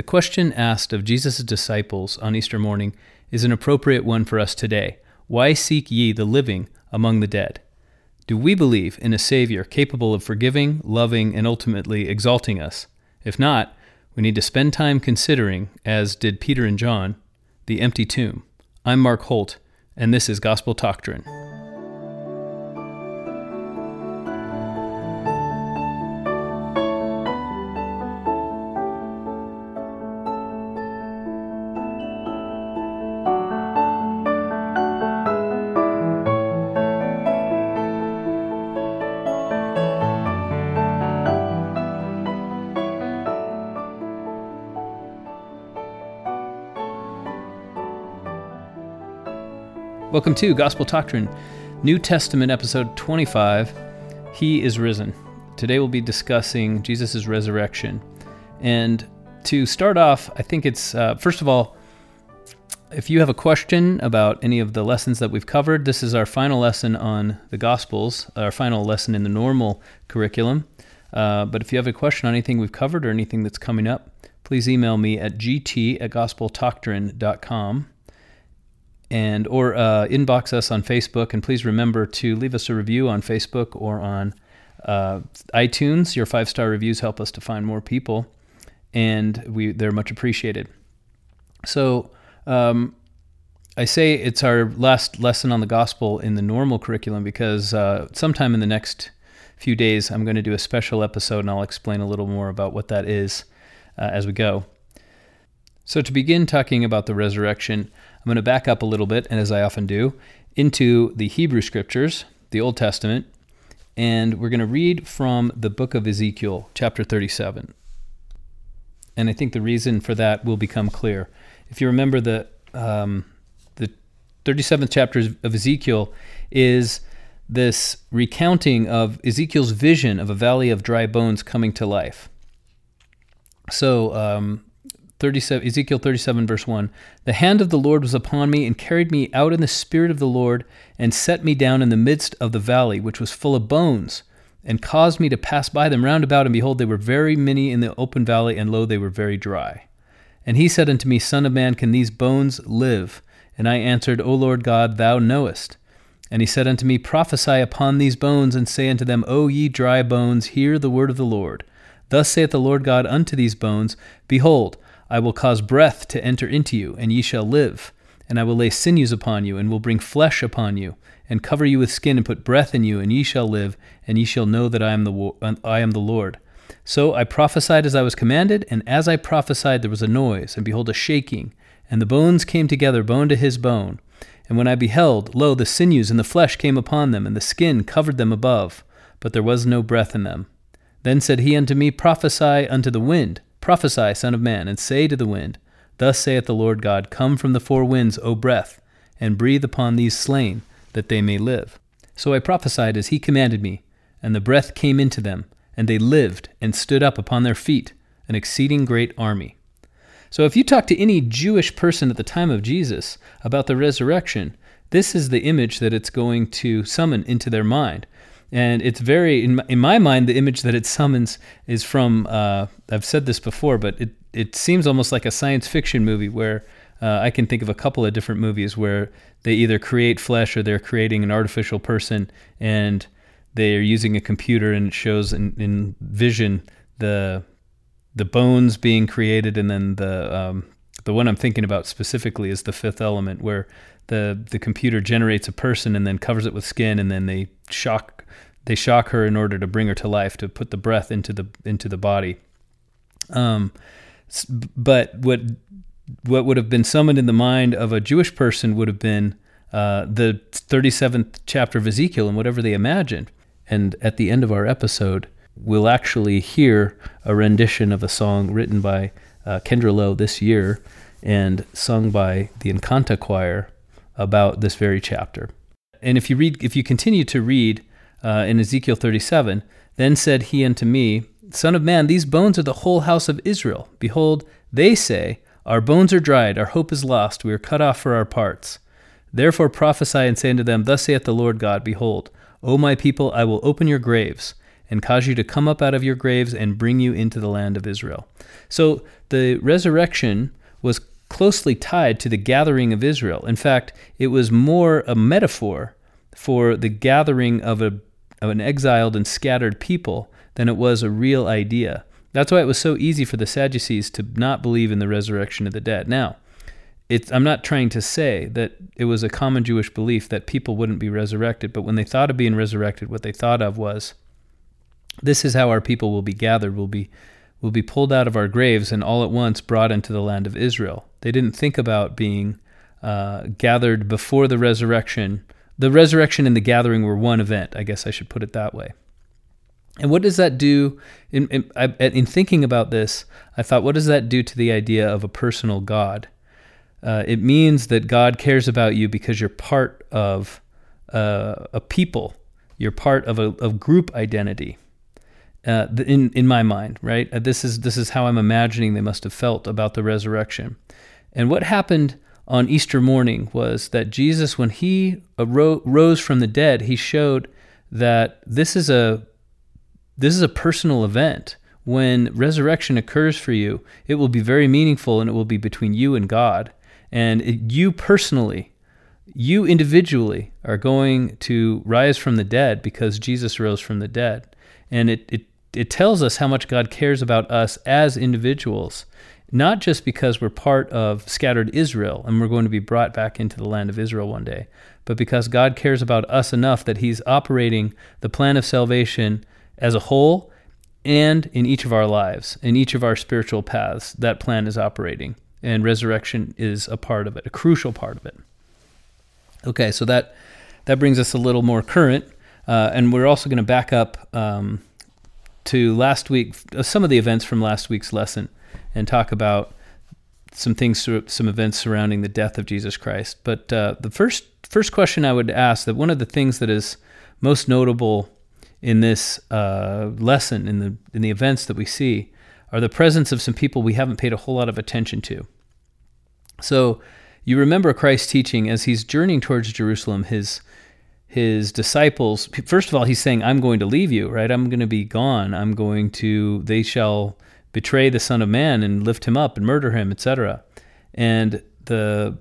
The question asked of Jesus' disciples on Easter morning is an appropriate one for us today. Why seek ye the living among the dead? Do we believe in a Savior capable of forgiving, loving, and ultimately exalting us? If not, we need to spend time considering, as did Peter and John, the empty tomb. I'm Mark Holt, and this is Gospel Doctrine. Welcome to Gospel Doctrine, New Testament episode 25. He is risen. Today we'll be discussing Jesus' resurrection. And to start off, I think it's, uh, first of all, if you have a question about any of the lessons that we've covered, this is our final lesson on the Gospels, our final lesson in the normal curriculum. Uh, but if you have a question on anything we've covered or anything that's coming up, please email me at gt at gospeldoctrine.com and or uh, inbox us on Facebook. And please remember to leave us a review on Facebook or on uh, iTunes. Your five star reviews help us to find more people, and we they're much appreciated. So. Um, I say it's our last lesson on the gospel in the normal curriculum because uh, sometime in the next few days I'm going to do a special episode and I'll explain a little more about what that is uh, as we go. So, to begin talking about the resurrection, I'm going to back up a little bit, and as I often do, into the Hebrew scriptures, the Old Testament, and we're going to read from the book of Ezekiel, chapter 37. And I think the reason for that will become clear. If you remember the um, the 37th chapter of Ezekiel is this recounting of Ezekiel's vision of a valley of dry bones coming to life. So um, 37, Ezekiel 37, verse 1 The hand of the Lord was upon me and carried me out in the spirit of the Lord and set me down in the midst of the valley, which was full of bones, and caused me to pass by them round about. And behold, they were very many in the open valley, and lo, they were very dry. And he said unto me, Son of man, can these bones live? And I answered, O Lord God, thou knowest. And he said unto me, Prophesy upon these bones, and say unto them, O ye dry bones, hear the word of the Lord. Thus saith the Lord God unto these bones, Behold, I will cause breath to enter into you, and ye shall live. And I will lay sinews upon you, and will bring flesh upon you, and cover you with skin, and put breath in you, and ye shall live, and ye shall know that I am the I am the Lord. So I prophesied as I was commanded, and as I prophesied there was a noise, and behold a shaking, and the bones came together, bone to his bone. And when I beheld, lo, the sinews and the flesh came upon them, and the skin covered them above, but there was no breath in them. Then said he unto me, Prophesy unto the wind Prophesy, Son of Man, and say to the wind, Thus saith the Lord God, Come from the four winds, O breath, and breathe upon these slain, that they may live. So I prophesied as he commanded me, and the breath came into them, and they lived and stood up upon their feet, an exceeding great army. So if you talk to any Jewish person at the time of Jesus about the resurrection, this is the image that it's going to summon into their mind and it's very in my, in my mind the image that it summons is from uh, I've said this before, but it it seems almost like a science fiction movie where uh, I can think of a couple of different movies where they either create flesh or they're creating an artificial person and they are using a computer and it shows in, in vision the the bones being created and then the um, the one I'm thinking about specifically is the fifth element where the the computer generates a person and then covers it with skin and then they shock they shock her in order to bring her to life, to put the breath into the into the body. Um, but what what would have been summoned in the mind of a Jewish person would have been uh, the 37th chapter of Ezekiel and whatever they imagined. And at the end of our episode, we'll actually hear a rendition of a song written by uh, Kendra Lowe this year and sung by the Encanta Choir about this very chapter. And if you read, if you continue to read uh, in Ezekiel 37. Then said he unto me, Son of man, these bones are the whole house of Israel. Behold, they say, Our bones are dried, our hope is lost, we are cut off for our parts. Therefore prophesy and say unto them, Thus saith the Lord God, Behold, O my people, I will open your graves, and cause you to come up out of your graves and bring you into the land of Israel. So the resurrection was closely tied to the gathering of Israel. In fact, it was more a metaphor for the gathering of, a, of an exiled and scattered people than it was a real idea. That's why it was so easy for the Sadducees to not believe in the resurrection of the dead. Now, I'm not trying to say that it was a common Jewish belief that people wouldn't be resurrected, but when they thought of being resurrected, what they thought of was this is how our people will be gathered, will be will be pulled out of our graves and all at once brought into the land of Israel. They didn't think about being uh, gathered before the resurrection. The resurrection and the gathering were one event. I guess I should put it that way. And what does that do? In, in, in thinking about this, I thought, what does that do to the idea of a personal God? Uh, it means that God cares about you because you're part of uh, a people. You're part of a, a group identity. Uh, in in my mind, right? Uh, this is this is how I'm imagining they must have felt about the resurrection. And what happened on Easter morning was that Jesus, when he rose from the dead, he showed that this is a this is a personal event. When resurrection occurs for you, it will be very meaningful, and it will be between you and God. And it, you personally, you individually are going to rise from the dead because Jesus rose from the dead. And it, it, it tells us how much God cares about us as individuals, not just because we're part of scattered Israel and we're going to be brought back into the land of Israel one day, but because God cares about us enough that He's operating the plan of salvation as a whole and in each of our lives, in each of our spiritual paths. That plan is operating and resurrection is a part of it, a crucial part of it. Okay, so that that brings us a little more current, uh, and we're also going to back up um, to last week, some of the events from last week's lesson, and talk about some things, some events surrounding the death of Jesus Christ. But uh, the first first question I would ask that one of the things that is most notable in this uh, lesson, in the in the events that we see, are the presence of some people we haven't paid a whole lot of attention to. So you remember Christ's teaching as he's journeying towards Jerusalem, his his disciples first of all he's saying i'm going to leave you right i'm going to be gone i'm going to they shall betray the son of man and lift him up and murder him etc and the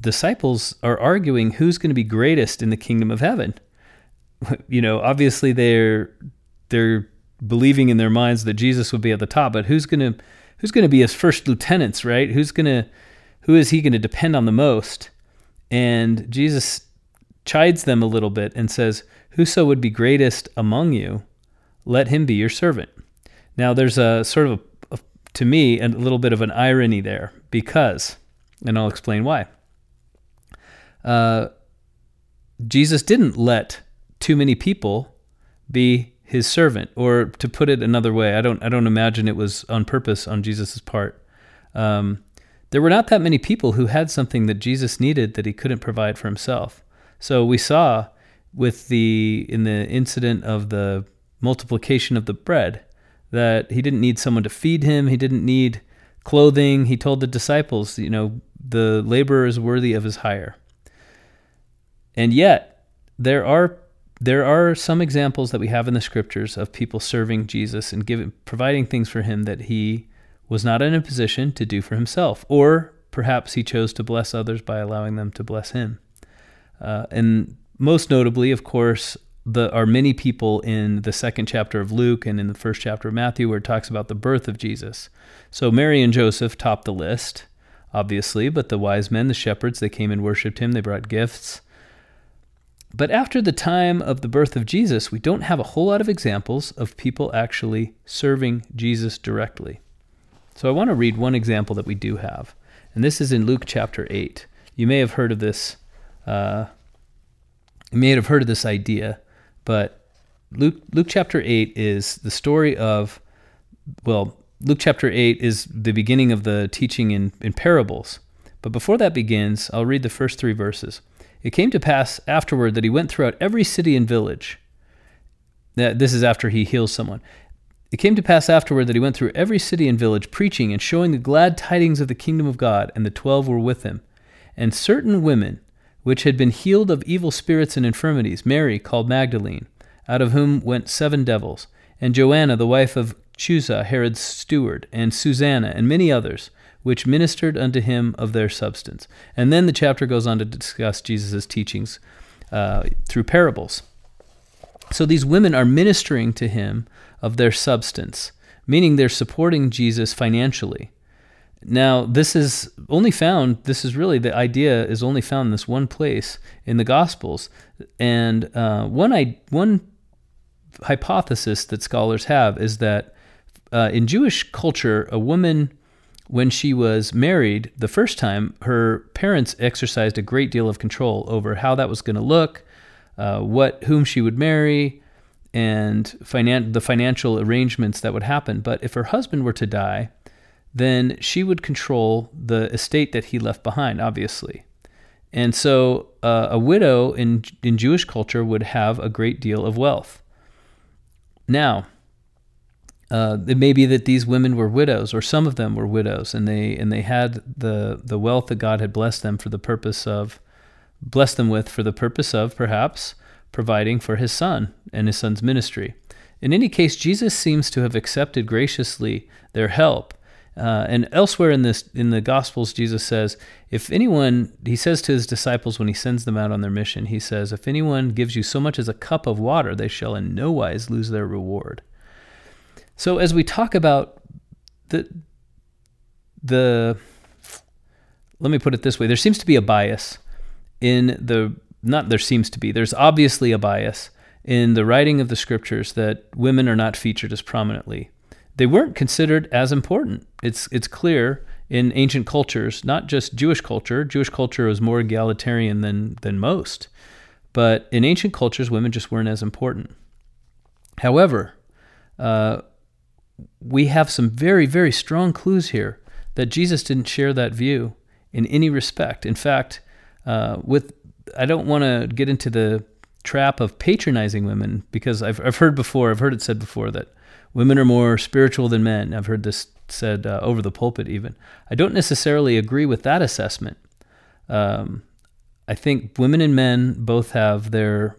disciples are arguing who's going to be greatest in the kingdom of heaven you know obviously they're they're believing in their minds that Jesus would be at the top, but who's going to who's going to be his first lieutenants, right? Who's going to who is he going to depend on the most? And Jesus chides them a little bit and says, "Whoso would be greatest among you, let him be your servant." Now there's a sort of a, a, to me a little bit of an irony there because, and I'll explain why. Uh, Jesus didn't let too many people be his servant or to put it another way i don't i don't imagine it was on purpose on jesus' part um, there were not that many people who had something that jesus needed that he couldn't provide for himself so we saw with the in the incident of the multiplication of the bread that he didn't need someone to feed him. He didn't need clothing. He told the disciples you know the laborer is worthy of his hire. And yet there are there are some examples that we have in the scriptures of people serving Jesus and giving, providing things for him that he was not in a position to do for himself, or perhaps he chose to bless others by allowing them to bless him. Uh, and most notably, of course, the, are many people in the second chapter of Luke and in the first chapter of Matthew where it talks about the birth of Jesus. So Mary and Joseph top the list, obviously, but the wise men, the shepherds, they came and worshipped him, they brought gifts. But after the time of the birth of Jesus, we don't have a whole lot of examples of people actually serving Jesus directly. So I want to read one example that we do have, and this is in Luke chapter 8. You may have heard of this. Uh, you may have heard of this idea, but Luke Luke chapter 8 is the story of well, Luke chapter 8 is the beginning of the teaching in, in parables. But before that begins, I'll read the first three verses. It came to pass afterward that he went throughout every city and village. That This is after he heals someone. It came to pass afterward that he went through every city and village, preaching and showing the glad tidings of the kingdom of God, and the twelve were with him. And certain women, which had been healed of evil spirits and infirmities, Mary called Magdalene, out of whom went seven devils, and Joanna, the wife of Chuza, Herod's steward, and Susanna, and many others, which ministered unto him of their substance. And then the chapter goes on to discuss Jesus' teachings uh, through parables. So these women are ministering to him of their substance, meaning they're supporting Jesus financially. Now, this is only found, this is really the idea is only found in this one place in the Gospels. And uh, one, I, one hypothesis that scholars have is that uh, in Jewish culture, a woman, when she was married the first time, her parents exercised a great deal of control over how that was going to look, uh, what whom she would marry, and finan- the financial arrangements that would happen. But if her husband were to die, then she would control the estate that he left behind, obviously. And so uh, a widow in, in Jewish culture would have a great deal of wealth. Now, uh, it may be that these women were widows, or some of them were widows, and they and they had the the wealth that God had blessed them for the purpose of blessed them with for the purpose of perhaps providing for his son and his son's ministry. In any case, Jesus seems to have accepted graciously their help uh, and elsewhere in this in the Gospels, Jesus says, if anyone, he says to his disciples when he sends them out on their mission, he says, if anyone gives you so much as a cup of water, they shall in no wise lose their reward. So as we talk about the the let me put it this way, there seems to be a bias in the not there seems to be. There's obviously a bias in the writing of the scriptures that women are not featured as prominently they weren't considered as important. It's it's clear in ancient cultures, not just Jewish culture. Jewish culture was more egalitarian than than most, but in ancient cultures, women just weren't as important. However, uh, we have some very very strong clues here that Jesus didn't share that view in any respect. In fact, uh, with I don't want to get into the trap of patronizing women because I've I've heard before, I've heard it said before that women are more spiritual than men. I've heard this said uh, over the pulpit, even. I don't necessarily agree with that assessment. Um, I think women and men both have their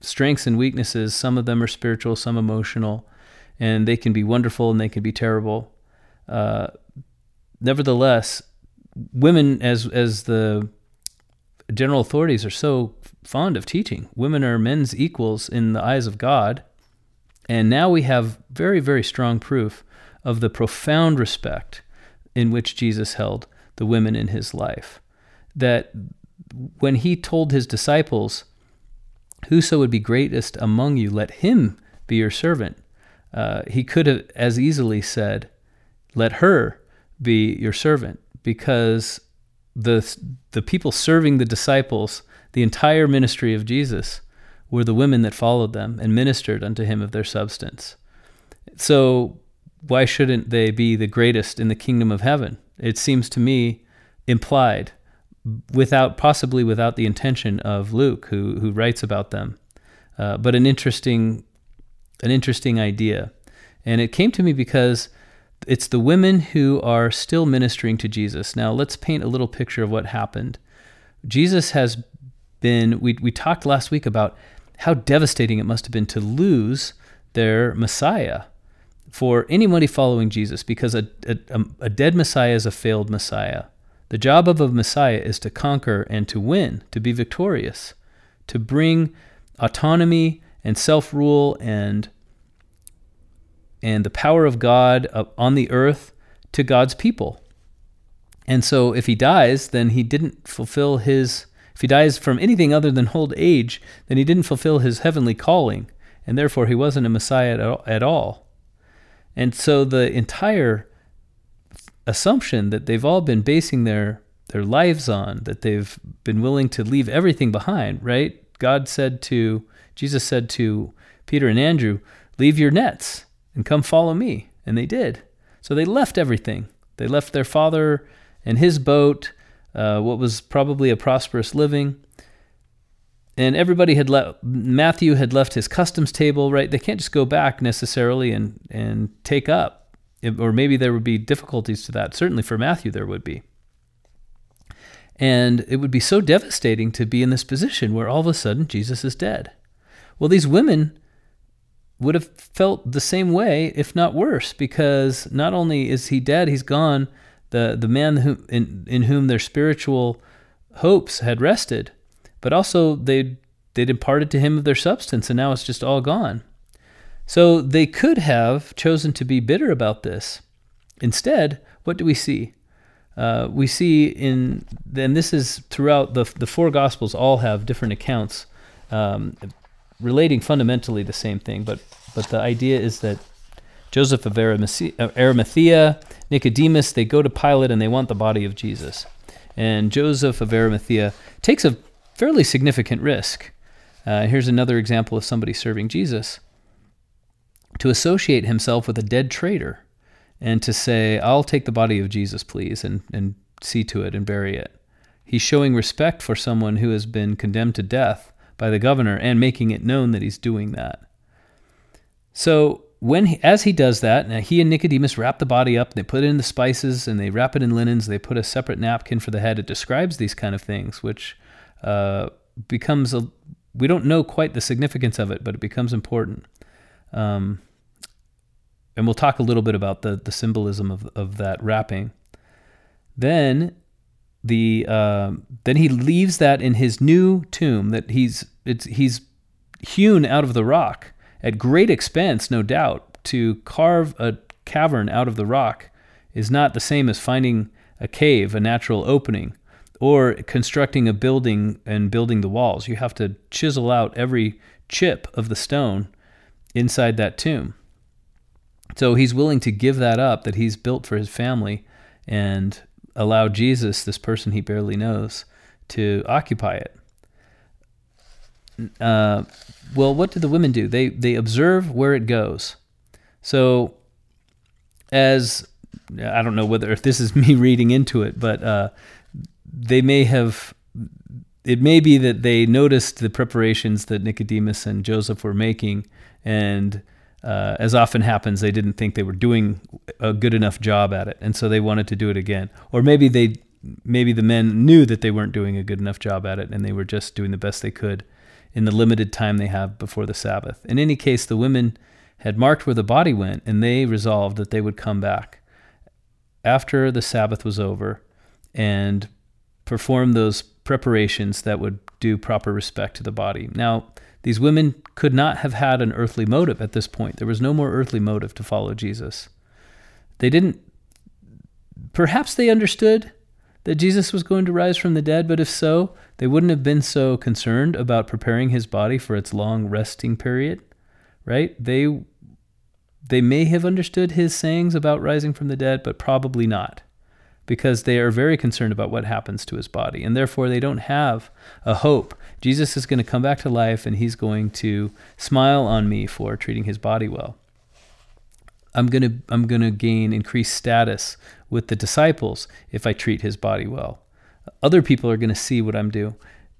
strengths and weaknesses. Some of them are spiritual, some emotional, and they can be wonderful and they can be terrible. Uh, nevertheless, women, as as the general authorities are so fond of teaching, women are men's equals in the eyes of God and now we have very, very strong proof of the profound respect in which Jesus held the women in his life. That when he told his disciples, Whoso would be greatest among you, let him be your servant, uh, he could have as easily said, Let her be your servant, because the, the people serving the disciples, the entire ministry of Jesus, were the women that followed them and ministered unto him of their substance. So, why shouldn't they be the greatest in the kingdom of heaven? It seems to me implied, without possibly without the intention of Luke, who who writes about them, uh, but an interesting, an interesting idea, and it came to me because it's the women who are still ministering to Jesus. Now, let's paint a little picture of what happened. Jesus has been. We we talked last week about how devastating it must have been to lose their Messiah for anybody following Jesus, because a, a, a, dead Messiah is a failed Messiah. The job of a Messiah is to conquer and to win, to be victorious, to bring autonomy and self rule and, and the power of God on the earth to God's people. And so if he dies, then he didn't fulfill his if he dies from anything other than old age, then he didn't fulfill his heavenly calling, and therefore he wasn't a Messiah at all. And so the entire assumption that they've all been basing their their lives on, that they've been willing to leave everything behind, right? God said to Jesus said to Peter and Andrew, "Leave your nets and come follow me." And they did. So they left everything. They left their father and his boat uh, what was probably a prosperous living. And everybody had left, Matthew had left his customs table, right? They can't just go back necessarily and, and take up. or maybe there would be difficulties to that. Certainly for Matthew, there would be. And it would be so devastating to be in this position where all of a sudden Jesus is dead. Well, these women would have felt the same way, if not worse, because not only is he dead, he's gone. The the man who, in in whom their spiritual hopes had rested, but also they they'd imparted to him of their substance, and now it's just all gone. So they could have chosen to be bitter about this. Instead, what do we see? Uh, we see in, and this is throughout the the four gospels, all have different accounts um, relating fundamentally the same thing, but but the idea is that Joseph of Arimathea, Nicodemus, they go to Pilate and they want the body of Jesus. And Joseph of Arimathea takes a fairly significant risk. Uh, here's another example of somebody serving Jesus to associate himself with a dead traitor and to say, I'll take the body of Jesus, please, and, and see to it and bury it. He's showing respect for someone who has been condemned to death by the governor and making it known that he's doing that. So when he, as he does that, now he and Nicodemus wrap the body up, they put in the spices and they wrap it in linens, they put a separate napkin for the head. It describes these kind of things, which uh, becomes a we don't know quite the significance of it, but it becomes important. Um, and we'll talk a little bit about the the symbolism of of that wrapping. Then the uh, then he leaves that in his new tomb that he's it's he's hewn out of the rock at great expense, no doubt. To carve a cavern out of the rock is not the same as finding a cave, a natural opening, or constructing a building and building the walls. You have to chisel out every chip of the stone inside that tomb. So he's willing to give that up that he's built for his family and allow Jesus, this person he barely knows, to occupy it. Uh, well, what do the women do? They they observe where it goes. So, as I don't know whether if this is me reading into it, but uh, they may have. It may be that they noticed the preparations that Nicodemus and Joseph were making, and uh, as often happens, they didn't think they were doing a good enough job at it, and so they wanted to do it again. Or maybe they, maybe the men knew that they weren't doing a good enough job at it, and they were just doing the best they could in the limited time they have before the Sabbath. In any case, the women had marked where the body went, and they resolved that they would come back after the Sabbath was over and perform those preparations that would do proper respect to the body. Now, these women could not have had an earthly motive at this point. There was no more earthly motive to follow Jesus. They didn't, perhaps they understood that Jesus was going to rise from the dead, but if so, they wouldn't have been so concerned about preparing his body for its long resting period, right? They they may have understood his sayings about rising from the dead, but probably not because they are very concerned about what happens to his body. And therefore, they don't have a hope. Jesus is going to come back to life and he's going to smile on me for treating his body well. I'm going to, I'm going to gain increased status with the disciples if I treat his body well. Other people are going to see what I'm do,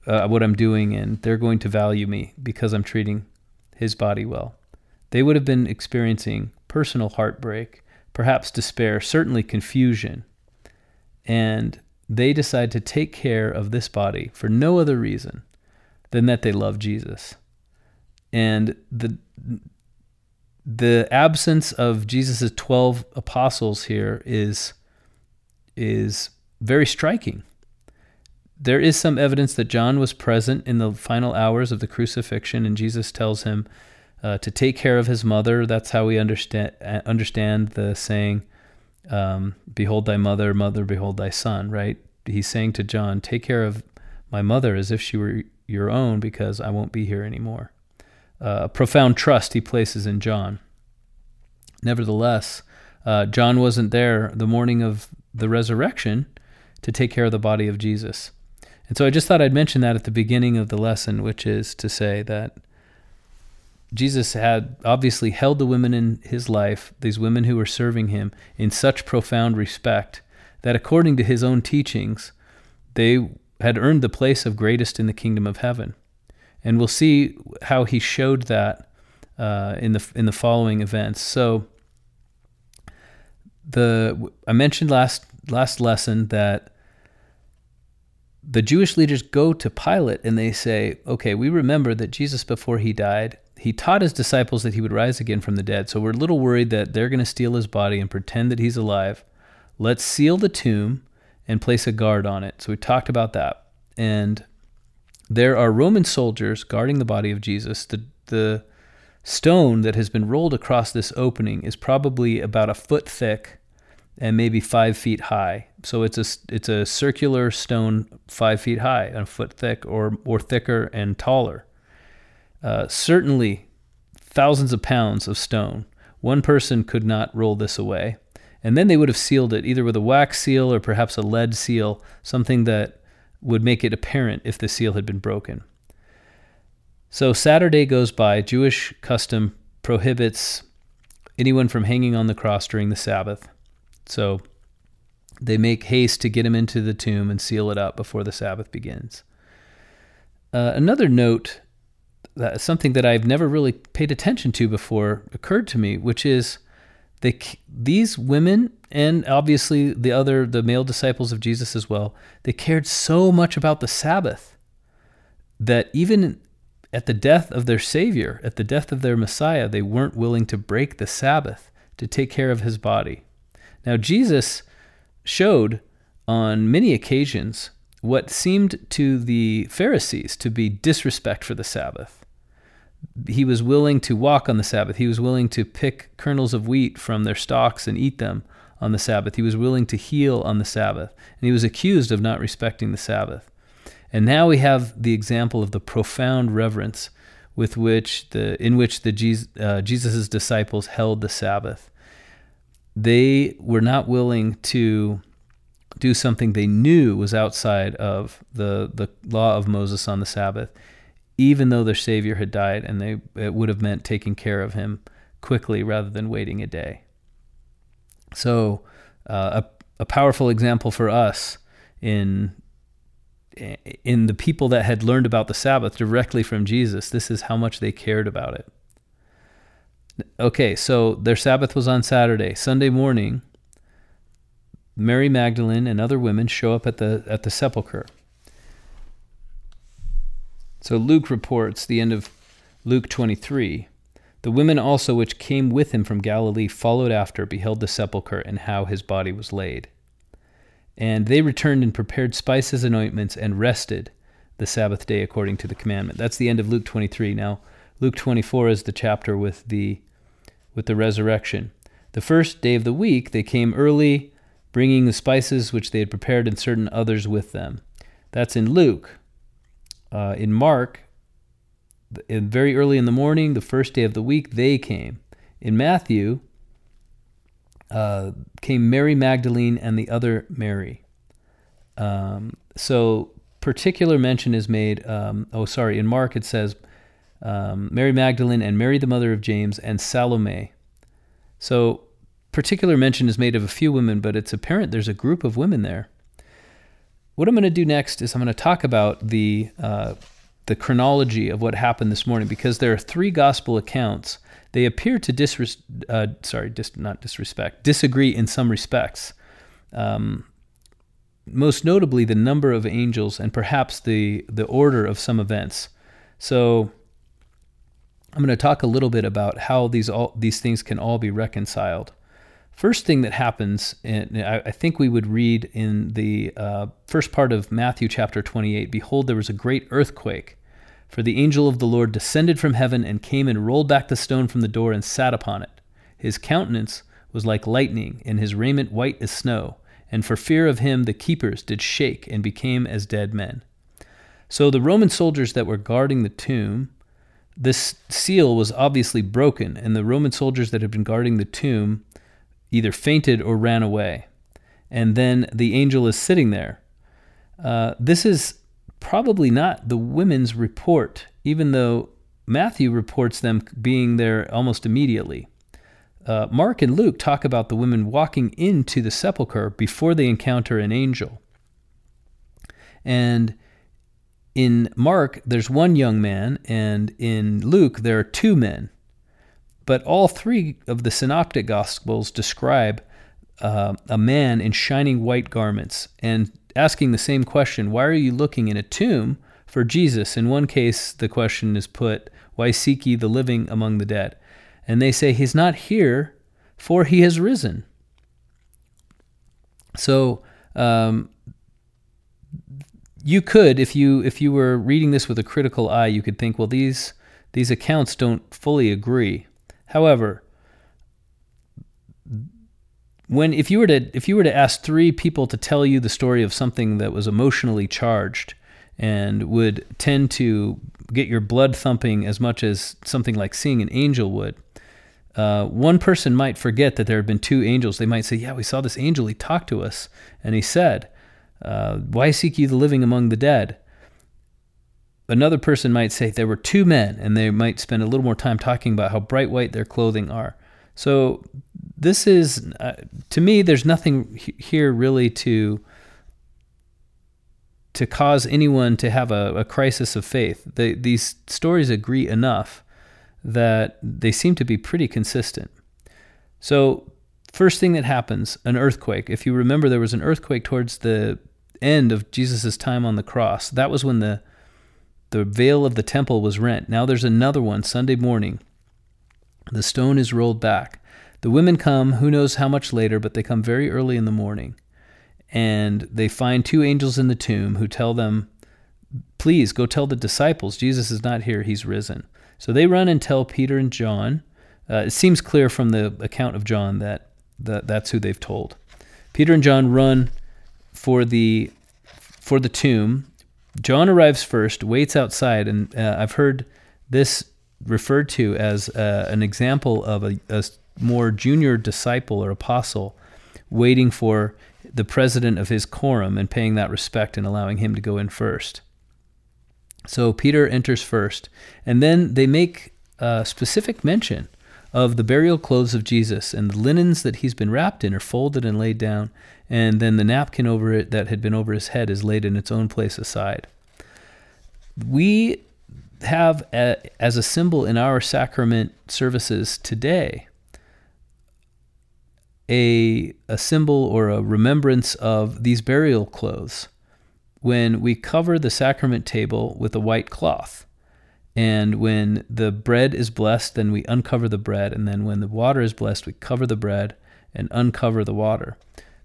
uh, what I'm doing, and they're going to value me because I'm treating his body well. They would have been experiencing personal heartbreak, perhaps despair, certainly confusion, and they decide to take care of this body for no other reason than that they love Jesus. And the the absence of Jesus' 12 apostles here is is very striking. There is some evidence that John was present in the final hours of the crucifixion, and Jesus tells him uh, to take care of his mother. That's how we understand understand the saying, um, behold thy mother, mother, behold thy son, right? He's saying to John, take care of my mother as if she were your own because I won't be here anymore. Uh, a profound trust he places in John. Nevertheless, uh, John wasn't there the morning of the resurrection to take care of the body of Jesus. And so I just thought I'd mention that at the beginning of the lesson, which is to say that Jesus had obviously held the women in his life, these women who were serving him, in such profound respect that according to his own teachings, they had earned the place of greatest in the kingdom of heaven. And we'll see how he showed that uh, in the in the following events. So the I mentioned last last lesson that the Jewish leaders go to Pilate and they say, "Okay, we remember that Jesus before he died he taught his disciples that he would rise again from the dead. So we're a little worried that they're going to steal his body and pretend that he's alive. Let's seal the tomb and place a guard on it. So we talked about that. And there are Roman soldiers guarding the body of Jesus. The, the stone that has been rolled across this opening is probably about a foot thick and maybe five feet high. So it's a, it's a circular stone five feet high, a foot thick or, or thicker and taller. Uh, certainly thousands of pounds of stone. One person could not roll this away. And then they would have sealed it either with a wax seal or perhaps a lead seal, something that would make it apparent if the seal had been broken. So Saturday goes by. Jewish custom prohibits anyone from hanging on the cross during the Sabbath. So they make haste to get him into the tomb and seal it up before the Sabbath begins. Uh, another note, that, something that I've never really paid attention to before, occurred to me, which is they, these women and obviously the other the male disciples of Jesus as well they cared so much about the Sabbath that even at the death of their savior at the death of their messiah they weren't willing to break the Sabbath to take care of his body now Jesus showed on many occasions what seemed to the Pharisees to be disrespect for the Sabbath he was willing to walk on the Sabbath. He was willing to pick kernels of wheat from their stalks and eat them on the Sabbath. He was willing to heal on the Sabbath. And he was accused of not respecting the Sabbath. And now we have the example of the profound reverence with which the in which the Jesus, uh, Jesus's disciples held the Sabbath. They were not willing to do something they knew was outside of the, the law of Moses on the Sabbath even though their Savior had died, and they it would have meant taking care of him quickly rather than waiting a day. So, uh, a, a powerful example for us in in the people that had learned about the Sabbath directly from Jesus. This is how much they cared about it. Okay, so their Sabbath was on Saturday. Sunday morning, Mary Magdalene and other women show up at the at the sepulchre. So Luke reports the end of Luke 23. The women also which came with him from Galilee followed after, beheld the sepulchre, and how his body was laid. And they returned and prepared spices and ointments, and rested the Sabbath day according to the commandment. That's the end of Luke 23. Now, Luke 24 is the chapter with the with the resurrection. The first day of the week they came early, bringing the spices which they had prepared, and certain others with them. That's in Luke. Uh, in Mark, in very early in the morning, the first day of the week, they came. In Matthew, uh, came Mary Magdalene and the other Mary. Um, so particular mention is made. Um, oh, sorry. In Mark, it says um, Mary Magdalene and Mary, the mother of James, and Salome. So particular mention is made of a few women, but it's apparent there's a group of women there. What I'm going to do next is I'm going to talk about the uh, the chronology of what happened this morning because there are three gospel accounts. They appear to disres- uh, sorry, dis- not disrespect, disagree in some respects. Um, most notably, the number of angels and perhaps the the order of some events. So, I'm going to talk a little bit about how these all these things can all be reconciled. First thing that happens, and I think we would read in the uh, first part of Matthew chapter 28 Behold, there was a great earthquake, for the angel of the Lord descended from heaven and came and rolled back the stone from the door and sat upon it. His countenance was like lightning, and his raiment white as snow. And for fear of him, the keepers did shake and became as dead men. So the Roman soldiers that were guarding the tomb, this seal was obviously broken, and the Roman soldiers that had been guarding the tomb either fainted or ran away. And then the angel is sitting there. Uh, this is probably not the women's report, even though Matthew reports them being there almost immediately. Uh, Mark and Luke talk about the women walking into the sepulchre before they encounter an angel. And in Mark, there's one young man, and in Luke, there are two men. But all three of the synoptic gospels describe uh, a man in shining white garments and asking the same question Why are you looking in a tomb for Jesus. In one case, the question is put, Why seek ye the living among the dead? And they say, He's not here, for he has risen. So, um, you could, if you if you were reading this with a critical eye, you could think, well, these these accounts don't fully agree. However, when if you were to if you were to ask three people to tell you the story of something that was emotionally charged and would tend to get your blood thumping as much as something like seeing an angel would, uh, one person might forget that there have been two angels. They might say, "Yeah, we saw this angel. He talked to us, and he said, uh, "Why seek ye the living among the dead?" Another person might say there were two men, and they might spend a little more time talking about how bright white their clothing are. So this is, uh, to me, there's nothing here really to to cause anyone to have a, a crisis of faith. They, these stories agree enough that they seem to be pretty consistent. So, first thing that happens, an earthquake. If you remember, there was an earthquake towards the end of Jesus' time on the cross. That was when the the veil of the temple was rent. Now there's another one Sunday morning. The stone is rolled back. The women come, who knows how much later, but they come very early in the morning. And they find two angels in the tomb who tell them, Please go tell the disciples Jesus is not here, he's risen. So they run and tell Peter and John. Uh, it seems clear from the account of John that, that that's who they've told. Peter and John run for the for the tomb. John arrives first, waits outside, and uh, I've heard this referred to as uh, an example of a, a more junior disciple or apostle waiting for the president of his quorum and paying that respect and allowing him to go in first. So Peter enters first, and then they make a specific mention of the burial clothes of Jesus, and the linens that he's been wrapped in are folded and laid down, and then the napkin over it that had been over his head is laid in its own place aside. We have, a, as a symbol in our sacrament services today, a, a symbol or a remembrance of these burial clothes when we cover the sacrament table with a white cloth. And when the bread is blessed, then we uncover the bread. And then when the water is blessed, we cover the bread and uncover the water.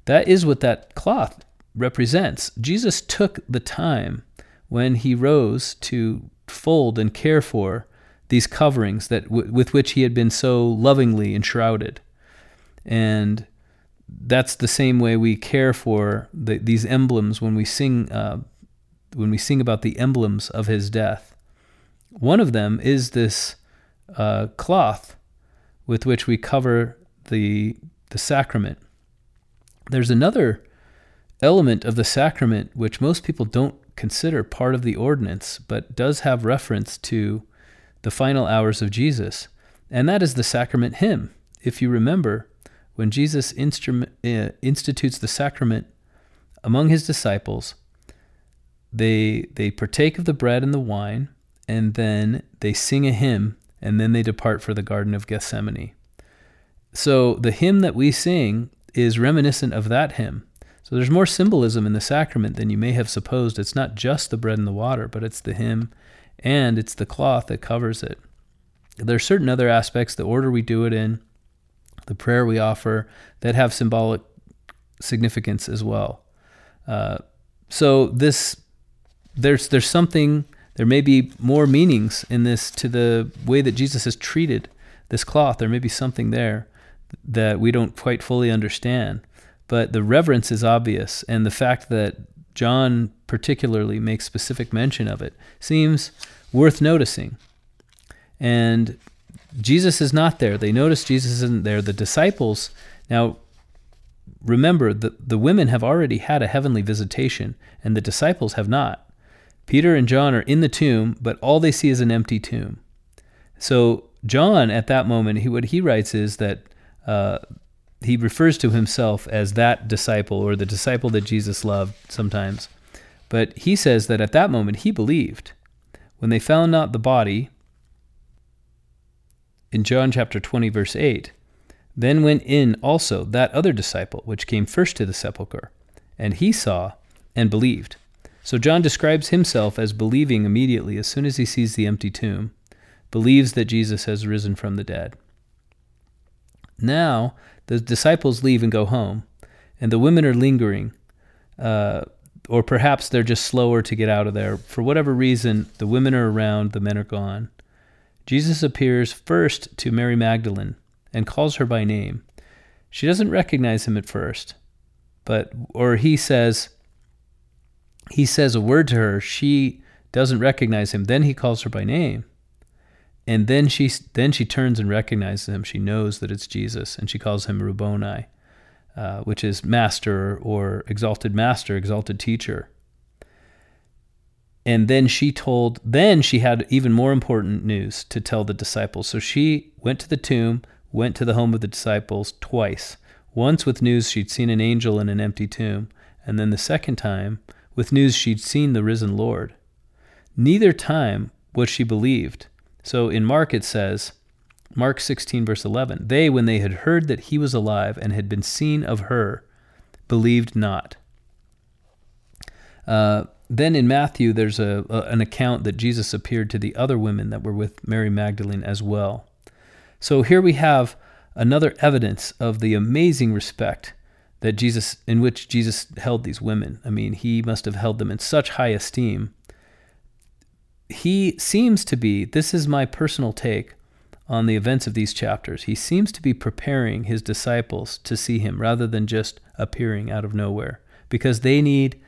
That is what that cloth represents. Jesus took the time when he rose to fold and care for these coverings that w- with which he had been so lovingly enshrouded. And that's the same way we care for the, these emblems when we sing uh, when we sing about the emblems of his death. One of them is this uh, cloth with which we cover the the sacrament. There's another element of the sacrament which most people don't consider part of the ordinance, but does have reference to the final hours of Jesus, and that is the sacrament hymn. If you remember, when Jesus uh, institutes the sacrament among his disciples, they they partake of the bread and the wine, and then they sing a hymn, and then they depart for the Garden of Gethsemane. So the hymn that we sing is reminiscent of that hymn. So there's more symbolism in the sacrament than you may have supposed. It's not just the bread and the water, but it's the hymn and it's the cloth that covers it. There are certain other aspects, the order we do it in, the prayer we offer, that have symbolic significance as well. Uh, so this there's there's something there may be more meanings in this to the way that Jesus has treated this cloth. There may be something there that we don't quite fully understand, but the reverence is obvious, and the fact that John particularly makes specific mention of it seems worth noticing. And Jesus is not there. They notice Jesus isn't there. The disciples, now remember, the, the women have already had a heavenly visitation, and the disciples have not. Peter and John are in the tomb, but all they see is an empty tomb. So, John, at that moment, he, what he writes is that uh, he refers to himself as that disciple or the disciple that Jesus loved sometimes. But he says that at that moment he believed. When they found not the body, in John chapter 20, verse 8, then went in also that other disciple, which came first to the sepulchre, and he saw and believed. So John describes himself as believing immediately as soon as he sees the empty tomb, believes that Jesus has risen from the dead. Now, the disciples leave and go home, and the women are lingering. Uh, or perhaps they're just slower to get out of there. For whatever reason, the women are around, the men are gone. Jesus appears first to Mary Magdalene and calls her by name. She doesn't recognize him at first, but or he says he says a word to her, she doesn't recognize him. Then he calls her by name. And then she then she turns and recognizes him. She knows that it's Jesus, and she calls him Rabboni, uh, which is master or exalted master, exalted teacher. And then she told. Then she had even more important news to tell the disciples. So she went to the tomb, went to the home of the disciples twice. Once with news she'd seen an angel in an empty tomb, and then the second time with news she'd seen the risen Lord. Neither time was she believed. So in Mark it says, Mark 16, verse 11, they, when they had heard that he was alive and had been seen of her, believed not. Uh, then in Matthew, there's a, a, an account that Jesus appeared to the other women that were with Mary Magdalene as well. So here we have another evidence of the amazing respect that Jesus, in which Jesus held these women. I mean, he must have held them in such high esteem. He seems to be, this is my personal take on the events of these chapters, he seems to be preparing his disciples to see him rather than just appearing out of nowhere because they need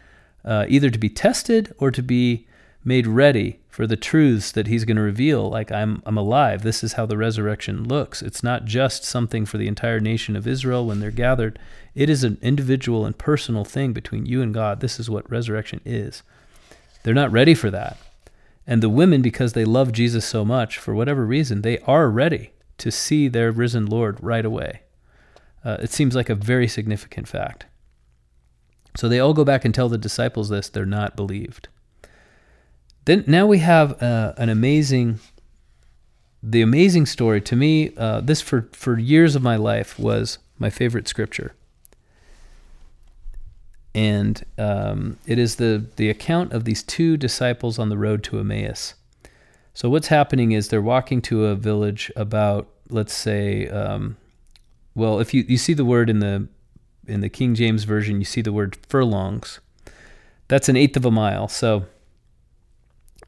uh, either to be tested or to be made ready for the truths that he's going to reveal like I'm I'm alive. This is how the resurrection looks. It's not just something for the entire nation of Israel when they're gathered. It is an individual and personal thing between you and God. This is what resurrection is. They're not ready for that. And the women because they love Jesus so much for whatever reason they are ready to see their risen Lord right away. Uh, it seems like a very significant fact. So they all go back and tell the disciples this. They're not believed then now we have uh, an amazing, the amazing story to me. Uh, this for for years of my life was my favorite scripture, and um, it is the the account of these two disciples on the road to Emmaus. So what's happening is they're walking to a village about, let's say, um, well, if you you see the word in the in the King James version, you see the word furlongs. That's an eighth of a mile. So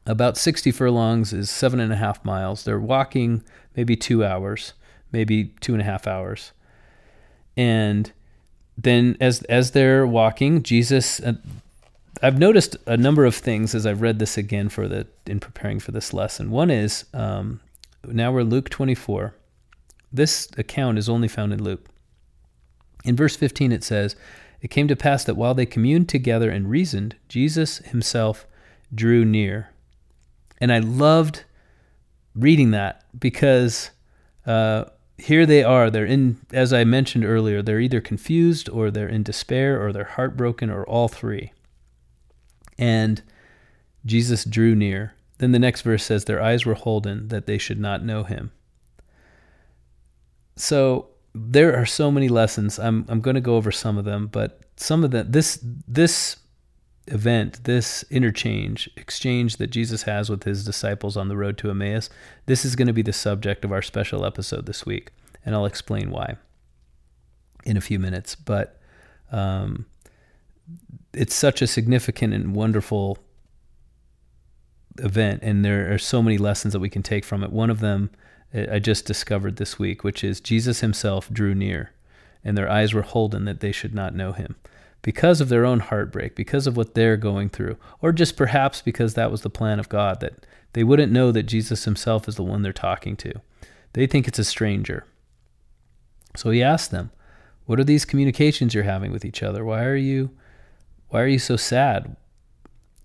about 60 furlongs is seven and a half miles. They're walking maybe two hours, maybe two and a half hours. And then as as they're walking, Jesus uh, I've noticed a number of things as I've read this again for the in preparing for this lesson. One is um, now we're Luke 24. This account is only found in Luke. In verse 15 it says, "It came to pass that while they communed together and reasoned, Jesus himself drew near and I loved reading that because uh, here they are. They're in, as I mentioned earlier, they're either confused or they're in despair or they're heartbroken or all three. And Jesus drew near. Then the next verse says, Their eyes were holden that they should not know him. So there are so many lessons. I'm, I'm going to go over some of them, but some of them, this, this event, this interchange, exchange that Jesus has with his disciples on the road to Emmaus, this is going to be the subject of our special episode this week. And I'll explain why in a few minutes. But um, it's such a significant and wonderful event, and there are so many lessons that we can take from it. One of them I just discovered this week, which is Jesus himself drew near, and their eyes were holden that they should not know him because of their own heartbreak, because of what they're going through, or just perhaps because that was the plan of God, that they wouldn't know that Jesus himself is the one they're talking to. They think it's a stranger. So he asked them, What are these communications you're having with each other? Why are you why are you so sad?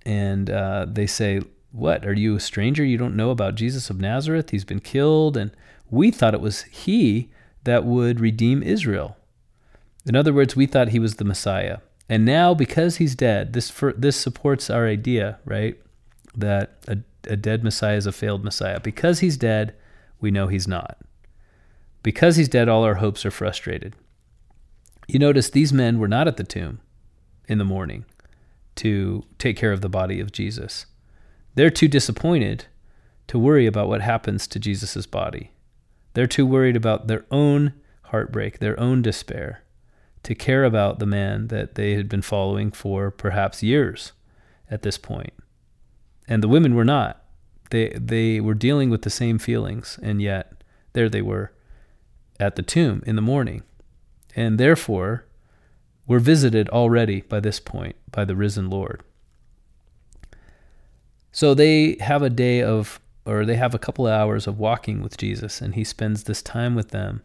And uh, they say, What? Are you a stranger? You don't know about Jesus of Nazareth? He's been killed, and we thought it was he that would redeem Israel. In other words, we thought he was the Messiah. And now, because he's dead, this for, this supports our idea, right? That a, a dead Messiah is a failed Messiah. Because he's dead, we know he's not. Because he's dead, all our hopes are frustrated. You notice these men were not at the tomb in the morning. to take care of the body of Jesus. They're too disappointed to worry about what happens to Jesus' body. They're too worried about their own heartbreak, their own despair, to care about the man that they had been following for perhaps years at this point. And the women were not. They they were dealing with the same feelings, and yet there they were at the tomb in the morning. And therefore were visited already by this point by the risen Lord. So they have a day of or they have a couple of hours of walking with Jesus, and he spends this time with them.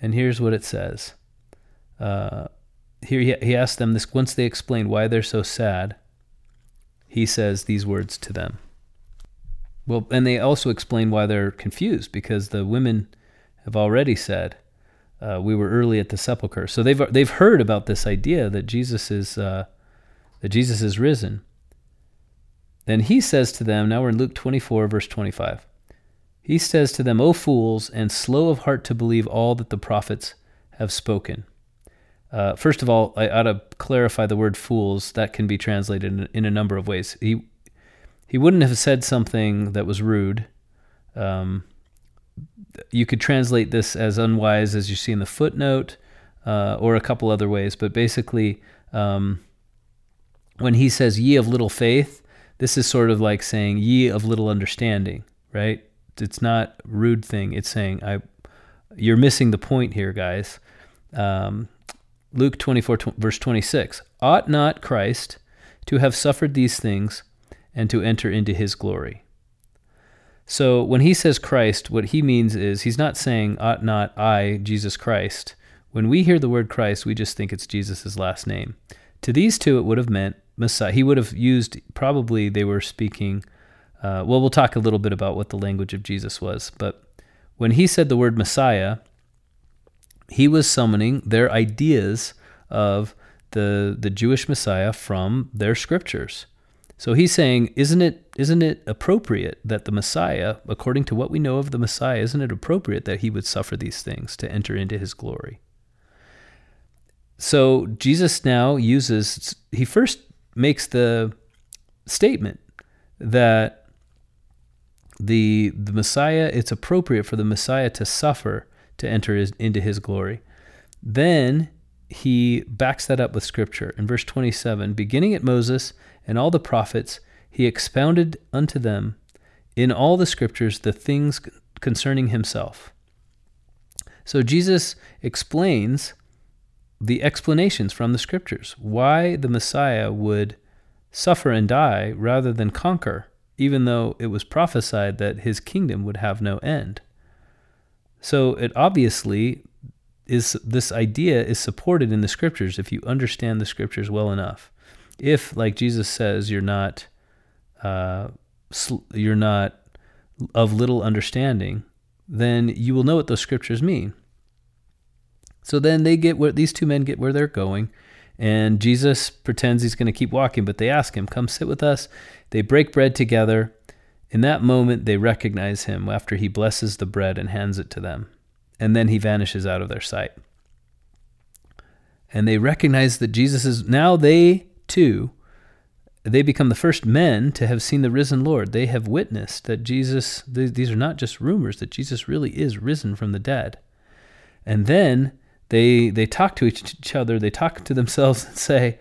And here's what it says. Uh, here he, he asks them this once they explain why they're so sad. He says these words to them. Well, and they also explain why they're confused because the women have already said, uh, "We were early at the sepulcher," so they've they've heard about this idea that Jesus is uh, that Jesus is risen. Then he says to them, now we're in Luke 24, verse 25. He says to them, O fools, and slow of heart to believe all that the prophets have spoken. Uh, first of all, I ought to clarify the word fools. That can be translated in, in a number of ways. He, he wouldn't have said something that was rude. Um, you could translate this as unwise, as you see in the footnote, uh, or a couple other ways. But basically, um, when he says, ye of little faith, this is sort of like saying ye of little understanding, right? It's not rude thing. It's saying I you're missing the point here, guys. Um, Luke 24 verse 26. Ought not Christ to have suffered these things and to enter into his glory? So when he says Christ, what he means is he's not saying ought not I, Jesus Christ. When we hear the word Christ, we just think it's Jesus' last name. To these two, it would have meant Messiah. He would have used, probably they were speaking, uh, well, we'll talk a little bit about what the language of Jesus was. But when he said the word Messiah, he was summoning their ideas of the, the Jewish Messiah from their scriptures. So he's saying, isn't it, isn't it appropriate that the Messiah, according to what we know of the Messiah, isn't it appropriate that he would suffer these things to enter into his glory? So Jesus now uses, he first makes the statement that the the Messiah it's appropriate for the Messiah to suffer to enter his, into his glory. Then he backs that up with scripture. In verse 27, beginning at Moses and all the prophets, he expounded unto them in all the scriptures the things concerning himself. So Jesus explains the explanations from the scriptures why the Messiah would suffer and die rather than conquer, even though it was prophesied that his kingdom would have no end. So it obviously is this idea is supported in the scriptures if you understand the scriptures well enough. If, like Jesus says, you're not uh, sl- you're not of little understanding, then you will know what those scriptures mean. So then they get where these two men get where they're going. And Jesus pretends he's going to keep walking, but they ask him, Come sit with us. They break bread together. In that moment, they recognize him after he blesses the bread and hands it to them. And then he vanishes out of their sight. And they recognize that Jesus is now they too, they become the first men to have seen the risen Lord. They have witnessed that Jesus, these are not just rumors, that Jesus really is risen from the dead. And then they they talk to each other, they talk to themselves and say,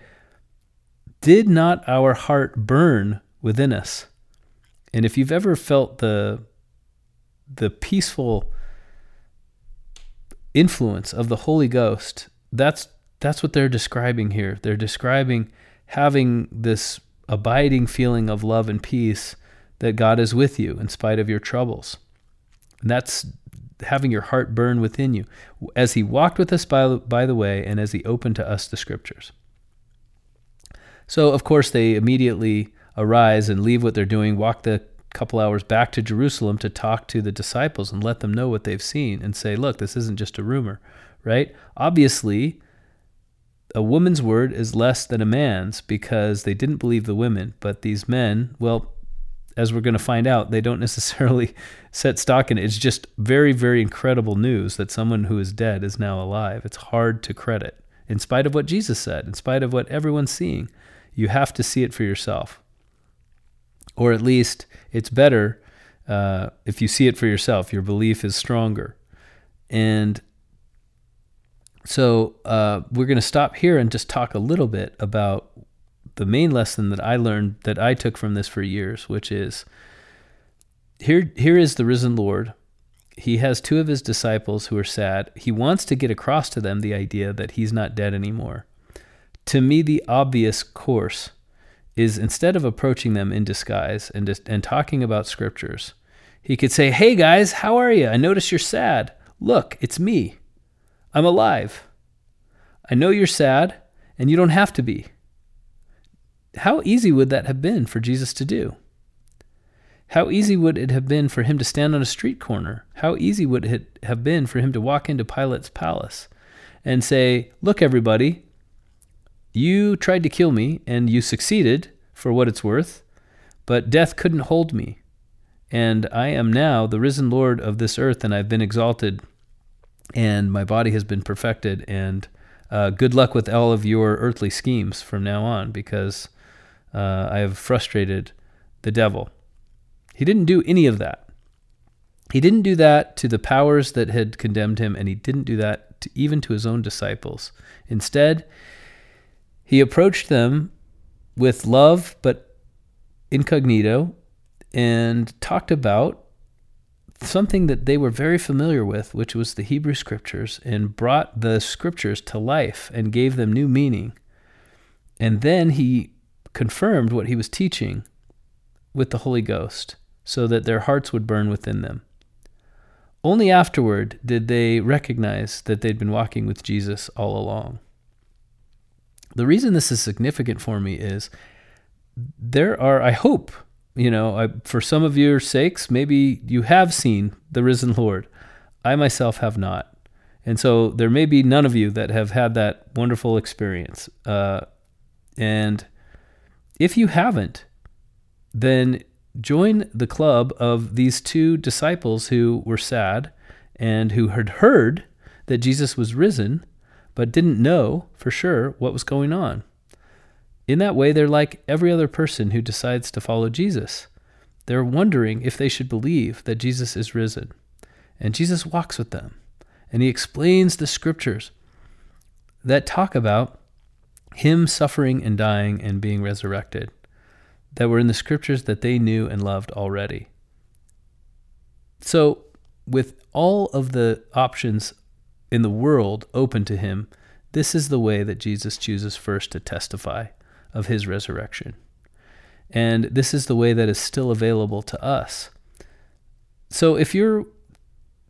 "Did not our heart burn within us?" And if you've ever felt the the peaceful influence of the Holy Ghost, that's that's what they're describing here. They're describing having this abiding feeling of love and peace that God is with you in spite of your troubles. And that's having your heart burn within you as he walked with us by, by the way and as he opened to us the scriptures. So, of course, they immediately arise and leave what they're doing, walk the couple hours back to Jerusalem to talk to the disciples and let them know what they've seen and say, look, this isn't just a rumor, right? Obviously, a woman's word is less than a man's because they didn't believe the women, but these men, well, as we're going to find out, they don't necessarily set stock in it. It's just very, very incredible news that someone who is dead is now alive. It's hard to credit, in spite of what Jesus said, in spite of what everyone's seeing. You have to see it for yourself. Or at least it's better uh, if you see it for yourself. Your belief is stronger. And so uh, we're going to stop here and just talk a little bit about the main lesson that I learned that I took from this for years, which is here here is the risen Lord. He has two of his disciples who are sad. He wants to get across to them the idea that he's not dead anymore. To me, the obvious course is instead of approaching them in disguise and and talking about scriptures, he could say, "Hey guys, how are you? I notice you're sad. Look, it's me. I'm alive. I know you're sad, and you don't have to be." How easy would that have been for Jesus to do? How easy would it have been for him to stand on a street corner? How easy would it have been for him to walk into Pilate's palace and say, Look, everybody, you tried to kill me and you succeeded for what it's worth, but death couldn't hold me. And I am now the risen Lord of this earth, and I've been exalted, and my body has been perfected. And uh, good luck with all of your earthly schemes from now on, because uh, I have frustrated the devil. He didn't do any of that. He didn't do that to the powers that had condemned him, and he didn't do that to, even to his own disciples. Instead, he approached them with love, but incognito, and talked about something that they were very familiar with, which was the Hebrew scriptures, and brought the scriptures to life and gave them new meaning. And then he confirmed what he was teaching with the Holy Ghost so that their hearts would burn within them. Only afterward did they recognize that they'd been walking with Jesus all along. The reason this is significant for me is there are, I hope, you know, I, for some of your sakes, maybe you have seen the risen Lord. I myself have not. And so there may be none of you that have had that wonderful experience. Uh, and if you haven't, then join the club of these two disciples who were sad and who had heard that Jesus was risen, but didn't know for sure what was going on. In that way, they're like every other person who decides to follow Jesus. They're wondering if they should believe that Jesus is risen. And Jesus walks with them and he explains the scriptures that talk about him suffering and dying and being resurrected that were in the scriptures that they knew and loved already. So, with all of the options in the world open to him, this is the way that Jesus chooses first to testify of his resurrection. And this is the way that is still available to us. So if you're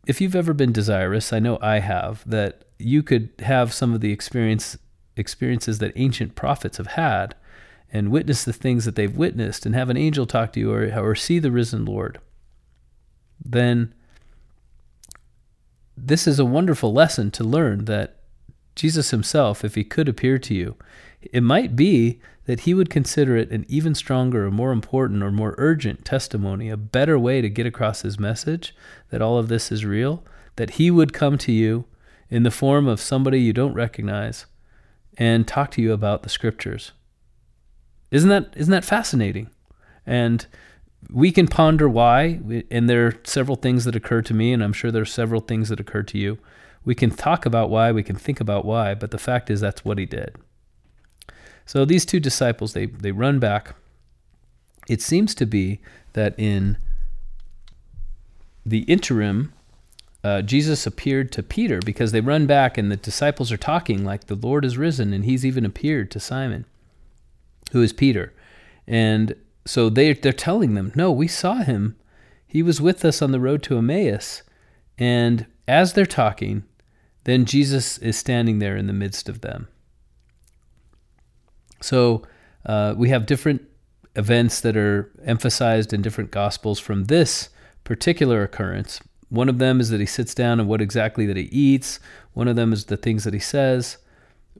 if you've ever been desirous, I know I have, that you could have some of the experience experiences that ancient prophets have had and witness the things that they've witnessed and have an angel talk to you or, or see the risen Lord, then this is a wonderful lesson to learn that Jesus himself, if he could appear to you, it might be that he would consider it an even stronger or more important or more urgent testimony, a better way to get across his message that all of this is real, that he would come to you in the form of somebody you don't recognize and talk to you about the scriptures. Isn't that isn't that fascinating? And we can ponder why, and there are several things that occur to me, and I'm sure there are several things that occur to you. We can talk about why, we can think about why, but the fact is that's what he did. So these two disciples, they, they run back. It seems to be that in the interim, uh, Jesus appeared to Peter because they run back and the disciples are talking like the Lord is risen, and he's even appeared to Simon who is Peter. And so they, they're telling them, No, we saw him. He was with us on the road to Emmaus. And as they're talking, then Jesus is standing there in the midst of them. So uh, we have different events that are emphasized in different gospels from this particular occurrence. One of them is that he sits down and what exactly that he eats. One of them is the things that he says.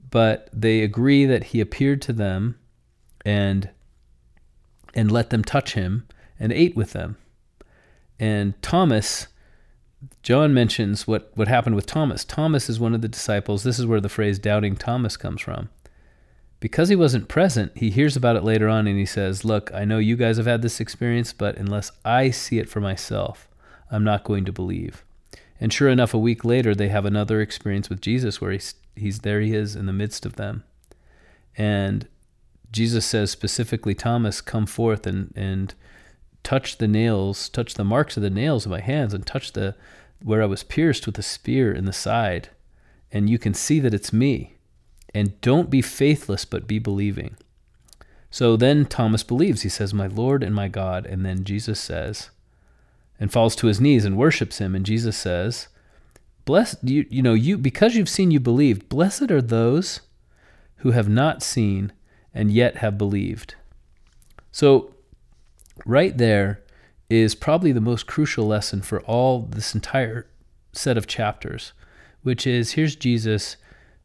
But they agree that he appeared to them and and let them touch him and ate with them. And Thomas, John mentions what, what happened with Thomas. Thomas is one of the disciples. This is where the phrase doubting Thomas comes from. because he wasn't present, he hears about it later on and he says, Look, I know you guys have had this experience, but unless I see it for myself, I'm not going to believe. And sure enough, a week later, they have another experience with Jesus where he's, he's there, he is in the midst of them. And Jesus says specifically, Thomas, come forth and, and touch the nails, touch the marks of the nails of my hands, and touch the where I was pierced with a spear in the side, and you can see that it's me. And don't be faithless, but be believing. So then Thomas believes. He says, My Lord and my God. And then Jesus says, and falls to his knees and worships him. And Jesus says, Blessed, you, you know, you, because you've seen, you believed. Blessed are those who have not seen and yet have believed. So, right there is probably the most crucial lesson for all this entire set of chapters, which is here's Jesus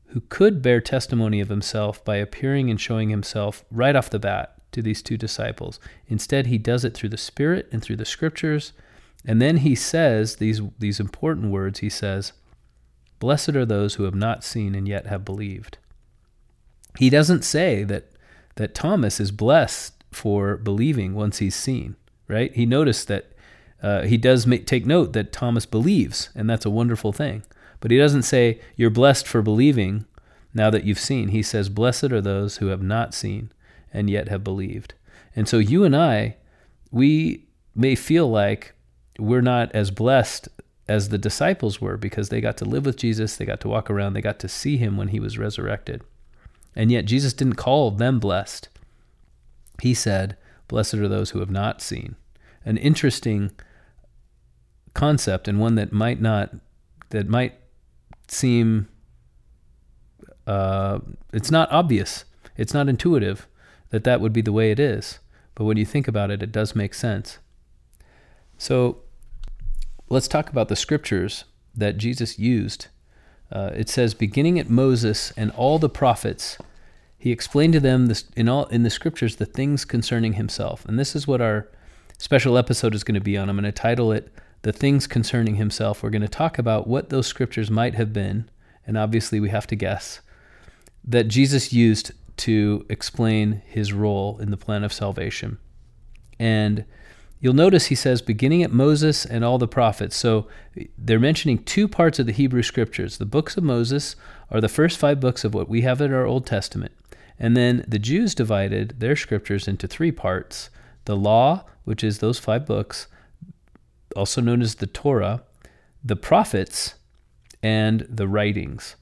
who could bear testimony of himself by appearing and showing himself right off the bat to these two disciples. Instead, he does it through the Spirit and through the scriptures. And then he says these, these important words. He says, Blessed are those who have not seen and yet have believed. He doesn't say that, that Thomas is blessed for believing once he's seen, right? He noticed that uh, he does make, take note that Thomas believes, and that's a wonderful thing. But he doesn't say, You're blessed for believing now that you've seen. He says, Blessed are those who have not seen and yet have believed. And so you and I, we may feel like we're not as blessed as the disciples were because they got to live with Jesus, they got to walk around, they got to see him when he was resurrected. And yet Jesus didn't call them blessed. He said, Blessed are those who have not seen. An interesting concept and one that might not that might seem uh, it's not obvious it's not intuitive that that would be the way it is but when you think about it it does make sense so let's talk about the scriptures that jesus used uh, it says beginning at moses and all the prophets he explained to them this, in all in the scriptures the things concerning himself and this is what our special episode is going to be on i'm going to title it the things concerning himself. We're going to talk about what those scriptures might have been, and obviously we have to guess, that Jesus used to explain his role in the plan of salvation. And you'll notice he says, beginning at Moses and all the prophets. So they're mentioning two parts of the Hebrew scriptures. The books of Moses are the first five books of what we have in our Old Testament. And then the Jews divided their scriptures into three parts the law, which is those five books, also known as the Torah, the prophets, and the writings.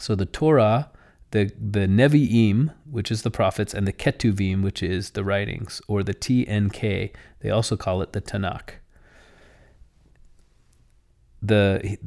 So the Torah, the, the Nevi'im, which is the prophets, and the Ketuvim, which is the writings, or the TNK, they also call it the Tanakh. The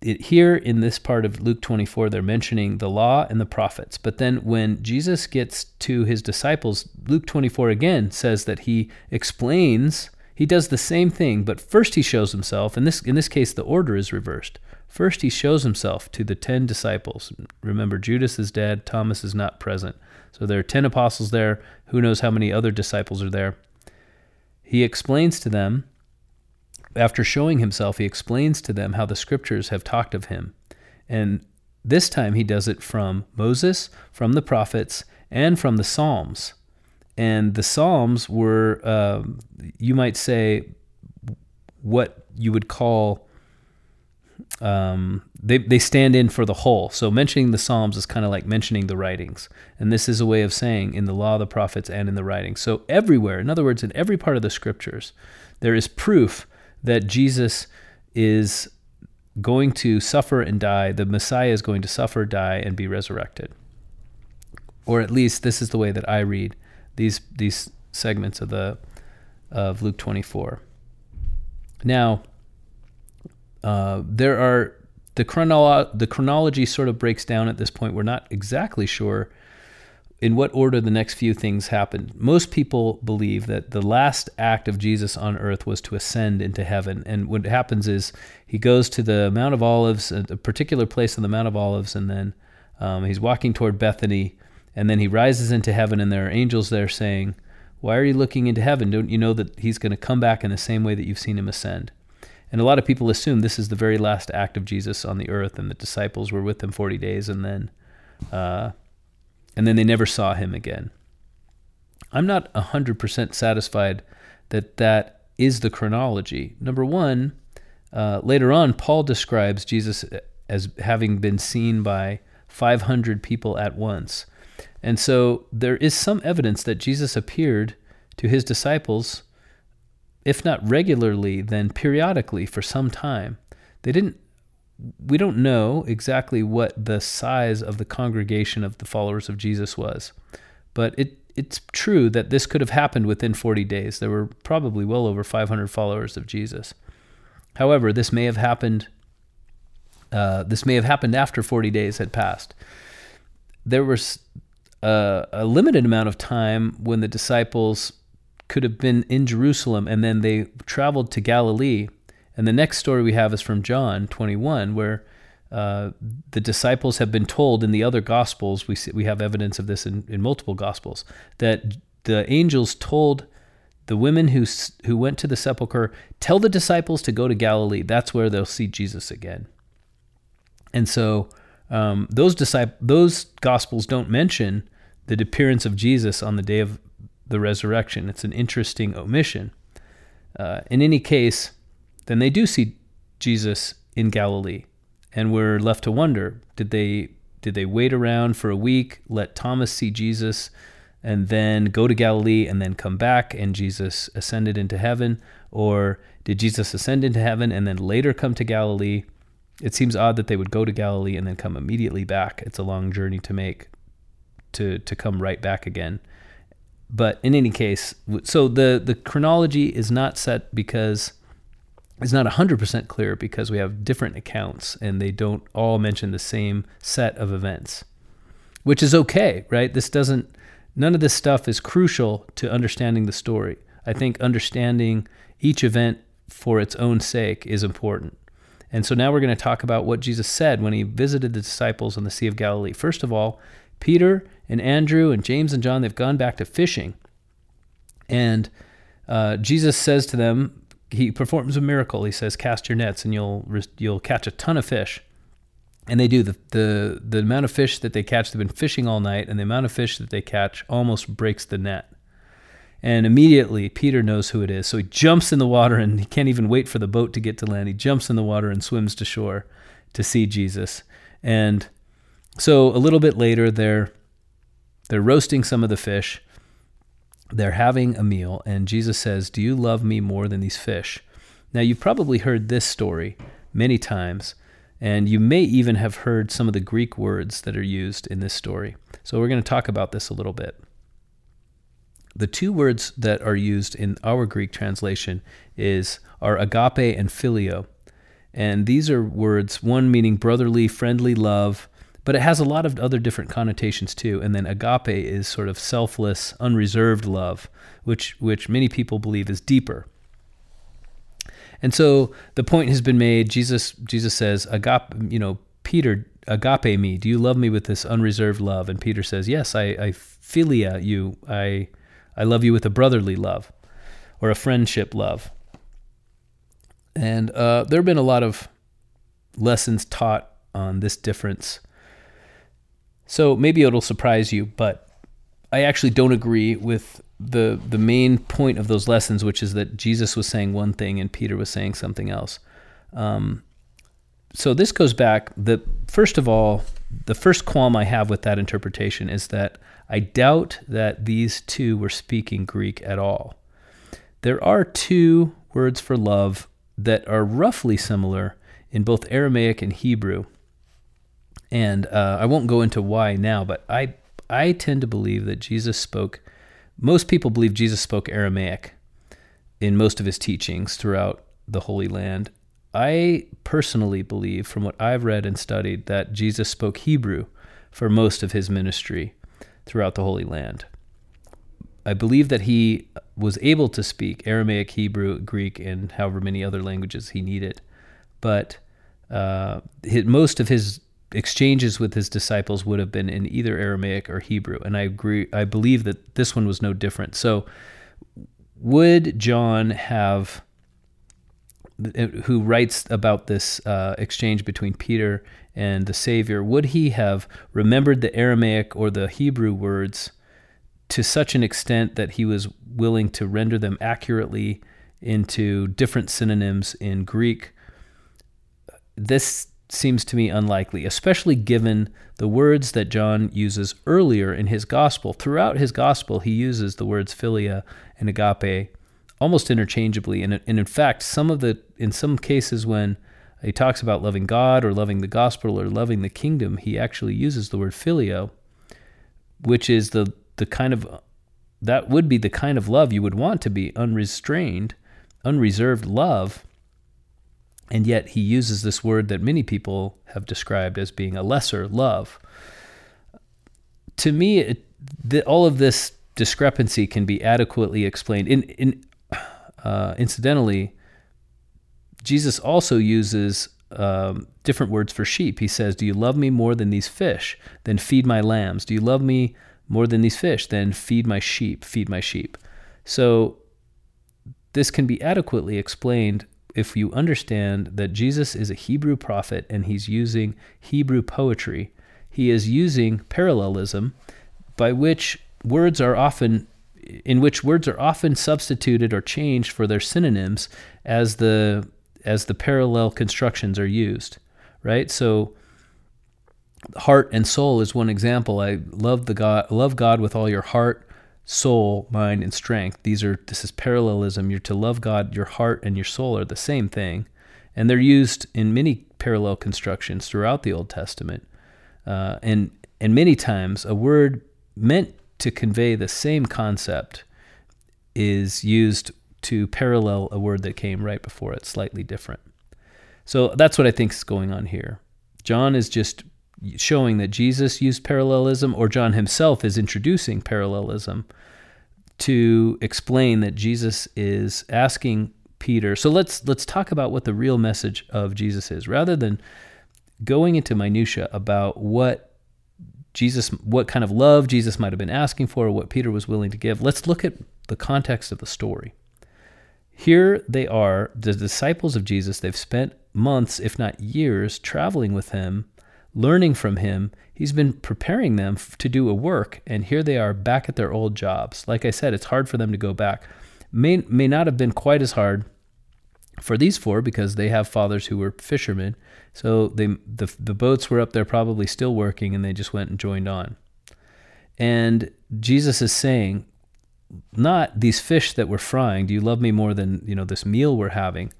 it, here in this part of Luke 24, they're mentioning the law and the prophets. But then when Jesus gets to his disciples, Luke 24 again says that he explains he does the same thing, but first he shows himself. In this, in this case, the order is reversed. First, he shows himself to the ten disciples. Remember, Judas is dead, Thomas is not present. So there are ten apostles there. Who knows how many other disciples are there? He explains to them, after showing himself, he explains to them how the scriptures have talked of him. And this time he does it from Moses, from the prophets, and from the Psalms and the Psalms were, um, you might say, what you would call um, they they stand in for the whole. So mentioning the Psalms is kind of like mentioning the writings, and this is a way of saying in the law, the prophets, and in the writings. So everywhere, in other words, in every part of the scriptures, there is proof that Jesus is going to suffer and die. The Messiah is going to suffer, die, and be resurrected. Or at least this is the way that I read these these segments of the of Luke 24. Now, uh, there are the chronolo- the chronology sort of breaks down at this point. We're not exactly sure in what order the next few things happened. Most people believe that the last act of Jesus on earth was to ascend into heaven. And what happens is he goes to the Mount of Olives, a particular place on the Mount of Olives, and then um, he's walking toward Bethany. And then he rises into heaven, and there are angels there saying, Why are you looking into heaven? Don't you know that he's going to come back in the same way that you've seen him ascend? And a lot of people assume this is the very last act of Jesus on the earth, and the disciples were with him 40 days, and then, uh, and then they never saw him again. I'm not 100% satisfied that that is the chronology. Number one, uh, later on, Paul describes Jesus as having been seen by 500 people at once. And so there is some evidence that Jesus appeared to his disciples, if not regularly, then periodically for some time. They didn't we don't know exactly what the size of the congregation of the followers of Jesus was, but it it's true that this could have happened within 40 days. There were probably well over 500 followers of Jesus. However, this may have happened. Uh, this may have happened after 40 days had passed. There was a, a limited amount of time when the disciples could have been in Jerusalem and then they traveled to Galilee. And the next story we have is from John 21, where uh, the disciples have been told in the other gospels, we, see, we have evidence of this in, in multiple gospels, that the angels told the women who, who went to the sepulchre, tell the disciples to go to Galilee. That's where they'll see Jesus again. And so um, those, disciples, those gospels don't mention the appearance of Jesus on the day of the resurrection. It's an interesting omission. Uh, in any case, then they do see Jesus in Galilee and we're left to wonder did they did they wait around for a week let thomas see jesus and then go to galilee and then come back and jesus ascended into heaven or did jesus ascend into heaven and then later come to galilee it seems odd that they would go to galilee and then come immediately back it's a long journey to make to to come right back again but in any case so the the chronology is not set because it's not 100% clear because we have different accounts and they don't all mention the same set of events, which is okay, right? This doesn't, none of this stuff is crucial to understanding the story. I think understanding each event for its own sake is important. And so now we're going to talk about what Jesus said when he visited the disciples on the Sea of Galilee. First of all, Peter and Andrew and James and John, they've gone back to fishing. And uh, Jesus says to them, he performs a miracle. He says, "Cast your nets, and you'll you'll catch a ton of fish." And they do. the the The amount of fish that they catch, they've been fishing all night, and the amount of fish that they catch almost breaks the net. And immediately, Peter knows who it is, so he jumps in the water, and he can't even wait for the boat to get to land. He jumps in the water and swims to shore to see Jesus. And so a little bit later, they're they're roasting some of the fish they're having a meal, and Jesus says, Do you love me more than these fish? Now, you've probably heard this story many times, and you may even have heard some of the Greek words that are used in this story. So, we're going to talk about this a little bit. The two words that are used in our Greek translation is are agape and phileo. And these are words, one meaning brotherly, friendly love, but it has a lot of other different connotations too. And then agape is sort of selfless, unreserved love, which which many people believe is deeper. And so the point has been made. Jesus Jesus says, agape, you know, Peter, agape me. Do you love me with this unreserved love? And Peter says, Yes, I, I philia you. I I love you with a brotherly love, or a friendship love. And uh, there have been a lot of lessons taught on this difference so maybe it'll surprise you, but I actually don't agree with the the main point of those lessons, which is that Jesus was saying one thing and Peter was saying something else. Um, so this goes back. The first of all, the first qualm I have with that interpretation is that I doubt that these two were speaking Greek at all. There are two words for love that are roughly similar in both Aramaic and Hebrew. And uh, I won't go into why now, but I I tend to believe that Jesus spoke. Most people believe Jesus spoke Aramaic in most of his teachings throughout the Holy Land. I personally believe, from what I've read and studied, that Jesus spoke Hebrew for most of his ministry throughout the Holy Land. I believe that he was able to speak Aramaic, Hebrew, Greek, and however many other languages he needed. But uh, most of his exchanges with his disciples would have been in either Aramaic or Hebrew, and I agree. I believe that this one was no different. So, would John have, who writes about this uh, exchange between Peter and the Savior, would he have remembered the Aramaic or the Hebrew words to such an extent that he was willing to render them accurately into different synonyms in Greek? This seems to me unlikely, especially given the words that John uses earlier in his gospel. Throughout his gospel, he uses the words philia and agape almost interchangeably. And, and in fact, some of the in some cases when he talks about loving God or loving the gospel or loving the kingdom, he actually uses the word phileo, which is the the kind of that would be the kind of love you would want to be unrestrained, unreserved love and yet he uses this word that many people have described as being a lesser love. To me, it, the, all of this discrepancy can be adequately explained. In, in, uh, incidentally, Jesus also uses um, different words for sheep. He says, Do you love me more than these fish? Then feed my lambs. Do you love me more than these fish? Then feed my sheep. Feed my sheep. So, this can be adequately explained if you understand that Jesus is a Hebrew prophet and he's using Hebrew poetry, he is using parallelism by which words are often in which words are often substituted or changed for their synonyms as the as the parallel constructions are used, right? So heart and soul is one example. I love the God love God with all your heart, soul, mind, and strength. These are this is parallelism. You're to love God, your heart and your soul are the same thing. And they're used in many parallel constructions throughout the Old Testament. Uh, and and many times a word meant to convey the same concept is used to parallel a word that came right before it, slightly different. So that's what I think is going on here. John is just showing that Jesus used parallelism, or John himself is introducing parallelism to explain that Jesus is asking Peter. So let's let's talk about what the real message of Jesus is, rather than going into minutia about what Jesus, what kind of love Jesus might have been asking for, or what Peter was willing to give. Let's look at the context of the story. Here they are, the disciples of Jesus. They've spent months, if not years, traveling with him learning from him. He's been preparing them to do a work, and here they are back at their old jobs. Like I said, it's hard for them to go back. May, may not have been quite as hard for these four because they have fathers who were fishermen. So they, the, the boats were up there probably still working, and they just went and joined on. And Jesus is saying, not these fish that we're frying, do you love me more than, you know, this meal we're having?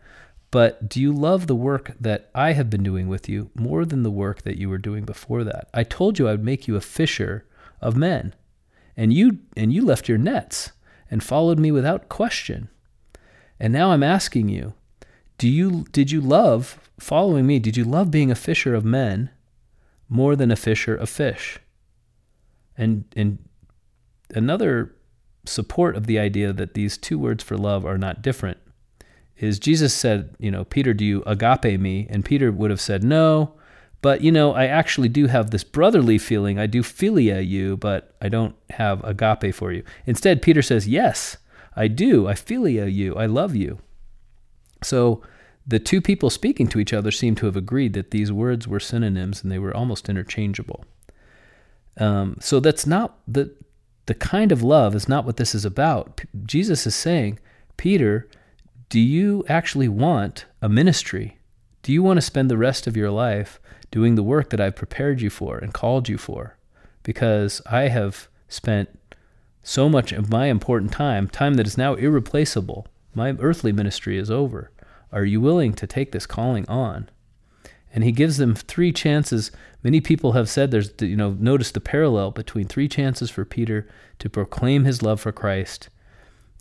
But do you love the work that I have been doing with you more than the work that you were doing before that? I told you I would make you a fisher of men. And you and you left your nets and followed me without question. And now I'm asking you, do you did you love following me? Did you love being a fisher of men more than a fisher of fish? And and another support of the idea that these two words for love are not different is Jesus said, you know, Peter, do you agape me? And Peter would have said, no, but you know, I actually do have this brotherly feeling. I do philia you, but I don't have agape for you. Instead, Peter says, yes, I do. I philia you. I love you. So the two people speaking to each other seem to have agreed that these words were synonyms and they were almost interchangeable. Um, so that's not the the kind of love is not what this is about. P- Jesus is saying, Peter, do you actually want a ministry? Do you want to spend the rest of your life doing the work that I've prepared you for and called you for? Because I have spent so much of my important time, time that is now irreplaceable. My earthly ministry is over. Are you willing to take this calling on? And he gives them three chances. Many people have said there's, you know, notice the parallel between three chances for Peter to proclaim his love for Christ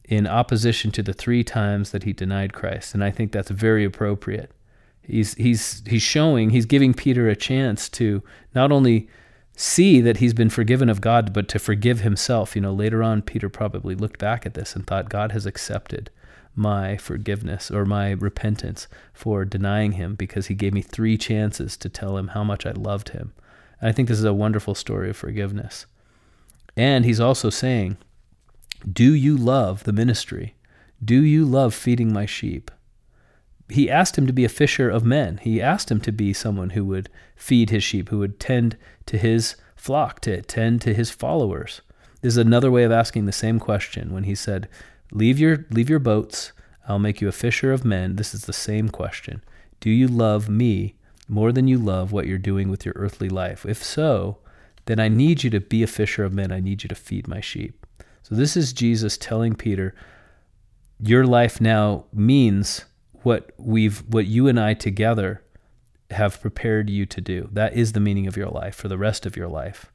in opposition to the three times that he denied Christ. And I think that's very appropriate. He's, he's, he's showing, he's giving Peter a chance to not only see that he's been forgiven of God, but to forgive himself. You know, later on, Peter probably looked back at this and thought, God has accepted my forgiveness or my repentance for denying him because he gave me three chances to tell him how much I loved him. And I think this is a wonderful story of forgiveness. And he's also saying, do you love the ministry? Do you love feeding my sheep? he asked him to be a fisher of men. He asked him to be someone who would feed his sheep, who would tend to his flock, to tend to his followers. This is another way of asking the same question when he said, "Leave your leave your boats, I'll make you a fisher of men." This is the same question. Do you love me more than you love what you're doing with your earthly life? If so, then I need you to be a fisher of men. I need you to feed my sheep. So this is Jesus telling Peter, your life now means what we've what you and I together have prepared you to do. That is the meaning of your life for the rest of your life.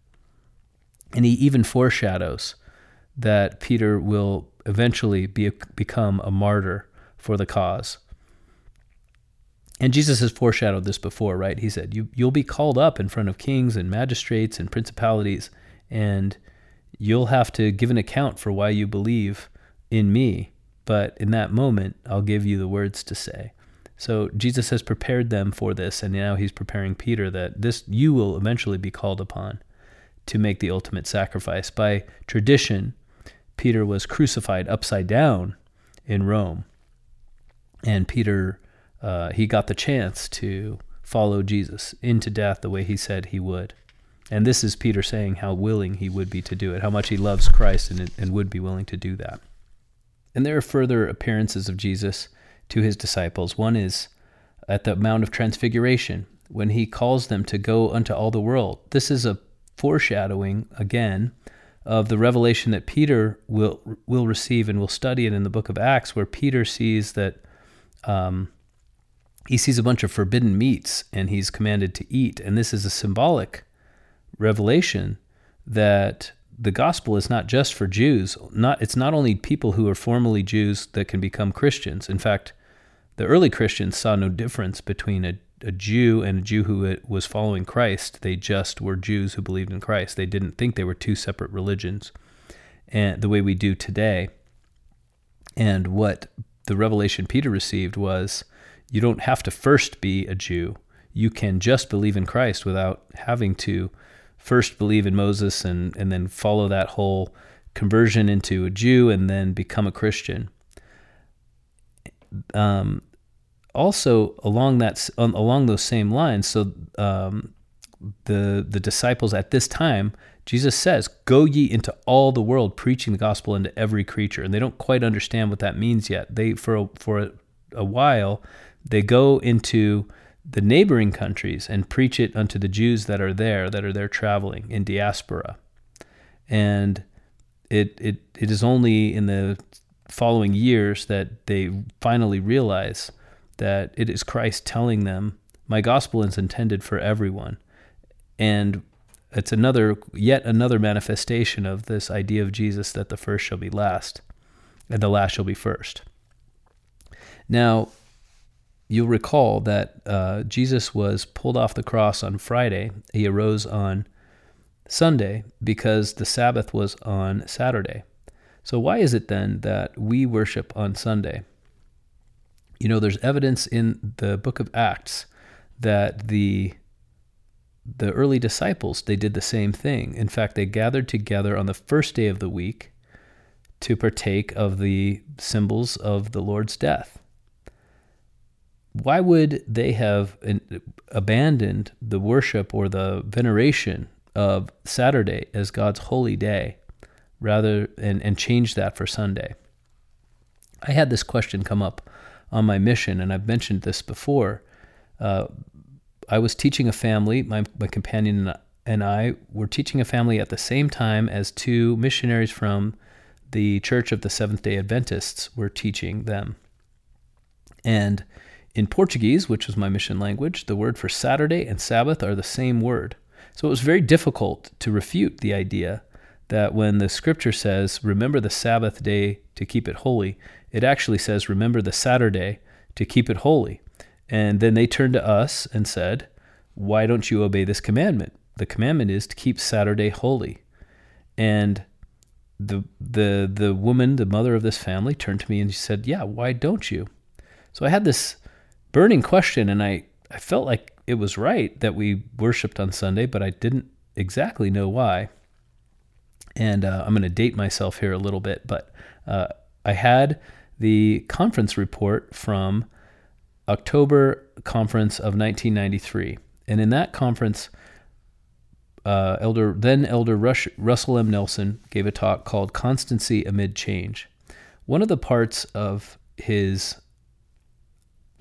And he even foreshadows that Peter will eventually be, become a martyr for the cause. And Jesus has foreshadowed this before, right? He said, you, You'll be called up in front of kings and magistrates and principalities, and you'll have to give an account for why you believe in me. But in that moment, I'll give you the words to say. So Jesus has prepared them for this, and now he's preparing Peter that this you will eventually be called upon to make the ultimate sacrifice. By tradition, Peter was crucified upside down in Rome, and Peter uh, he got the chance to follow Jesus into death the way he said he would. And this is Peter saying how willing he would be to do it, how much he loves Christ and, and would be willing to do that. And there are further appearances of Jesus to his disciples. One is at the Mount of Transfiguration, when he calls them to go unto all the world. This is a foreshadowing, again, of the revelation that Peter will will receive, and we'll study it in the book of Acts, where Peter sees that um, he sees a bunch of forbidden meats and he's commanded to eat. And this is a symbolic revelation that the gospel is not just for Jews. Not it's not only people who are formerly Jews that can become Christians. In fact, the early Christians saw no difference between a, a Jew and a Jew who was following Christ. They just were Jews who believed in Christ. They didn't think they were two separate religions, and the way we do today. And what the revelation Peter received was you don't have to first be a Jew. You can just believe in Christ without having to first believe in Moses and, and then follow that whole conversion into a Jew and then become a Christian. Um, also, along that along those same lines, so um, the the disciples at this time, Jesus says, "Go ye into all the world, preaching the gospel into every creature." And they don't quite understand what that means yet. They for a, for a, a while they go into the neighboring countries and preach it unto the Jews that are there, that are there traveling in diaspora. And it, it, it is only in the following years that they finally realize that it is Christ telling them, My gospel is intended for everyone. And it's another, yet another manifestation of this idea of Jesus that the first shall be last and the last shall be first. Now, you'll recall that uh, Jesus was pulled off the cross on Friday. He arose on Sunday because the Sabbath was on Saturday. So, why is it then that we worship on Sunday? You know, there's evidence in the book of Acts that the the early disciples they did the same thing. In fact, they gathered together on the first day of the week to partake of the symbols of the Lord's death why would they have abandoned the worship or the veneration of Saturday as God's holy day rather and, and change that for Sunday? I had this question come up on my mission, and I've mentioned this before. Uh, I was teaching a family, my, my companion and I were teaching a family at the same time as two missionaries from the Church of the Seventh day Adventists were teaching them. And in Portuguese, which was my mission language, the word for Saturday and Sabbath are the same word. So it was very difficult to refute the idea that when the scripture says, remember the Sabbath day to keep it holy, it actually says, remember the Saturday to keep it holy. And then they turned to us and said, why don't you obey this commandment? The commandment is to keep Saturday holy. And the the the woman, the mother of this family, turned to me and she said, "Yeah, why don't you?" So I had this burning question, and I, I felt like it was right that we worshiped on Sunday, but I didn't exactly know why. And uh, I'm going to date myself here a little bit, but uh, I had the conference report from October conference of 1993. And in that conference, uh, Elder then Elder Rush, Russell M. Nelson gave a talk called "Constancy Amid Change." One of the parts of his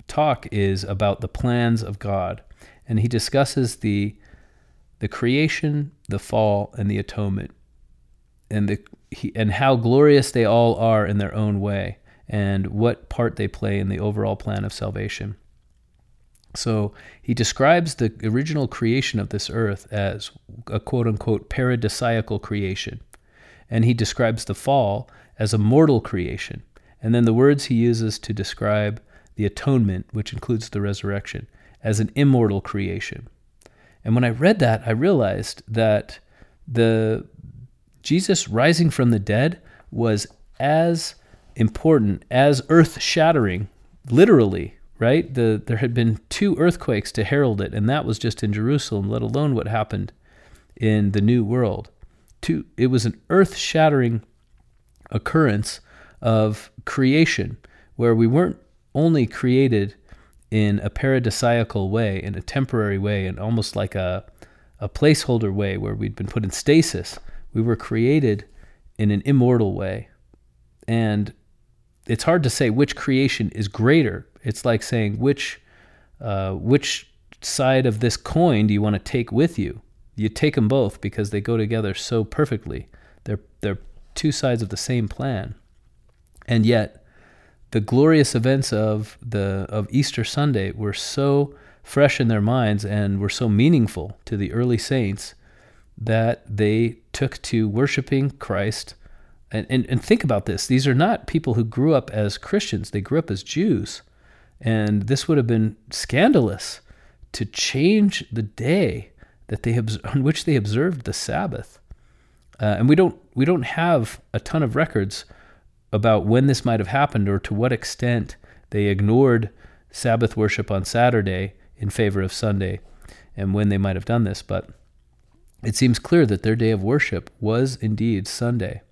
talk is about the plans of God, and he discusses the the creation, the fall, and the atonement, and the he, and how glorious they all are in their own way, and what part they play in the overall plan of salvation. So he describes the original creation of this earth as a quote unquote paradisiacal creation. And he describes the fall as a mortal creation. And then the words he uses to describe the atonement, which includes the resurrection, as an immortal creation. And when I read that, I realized that the Jesus rising from the dead was as important, as earth shattering, literally, right? The, there had been two earthquakes to herald it, and that was just in Jerusalem, let alone what happened in the New World. Two, it was an earth shattering occurrence of creation where we weren't only created in a paradisiacal way, in a temporary way, and almost like a, a placeholder way where we'd been put in stasis. We were created in an immortal way. And it's hard to say which creation is greater it's like saying which uh, which side of this coin do you want to take with you? You take them both because they go together so perfectly. They're they're two sides of the same plan, and yet the glorious events of the of Easter Sunday were so fresh in their minds and were so meaningful to the early saints that they took to worshiping Christ. And, and, and think about this. These are not people who grew up as Christians. They grew up as Jews. And this would have been scandalous to change the day that they on which they observed the Sabbath. Uh, and we don't we don't have a ton of records about when this might have happened or to what extent they ignored Sabbath worship on Saturday in favor of Sunday and when they might have done this, but it seems clear that their day of worship was indeed Sunday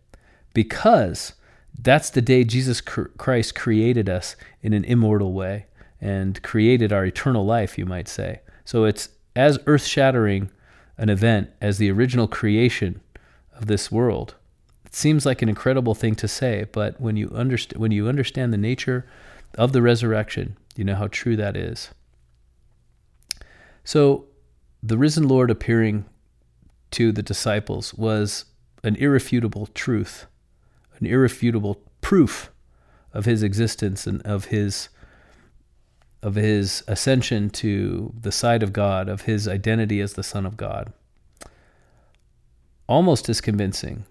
because that's the day Jesus Christ created us in an immortal way and created our eternal life, you might say. So it's as earth shattering an event as the original creation of this world. It seems like an incredible thing to say, but when you, underst- when you understand the nature of the resurrection, you know how true that is. So, the risen Lord appearing to the disciples was an irrefutable truth an irrefutable proof of his existence and of his of his ascension to the side of God, of his identity as the Son of God. Almost as convincing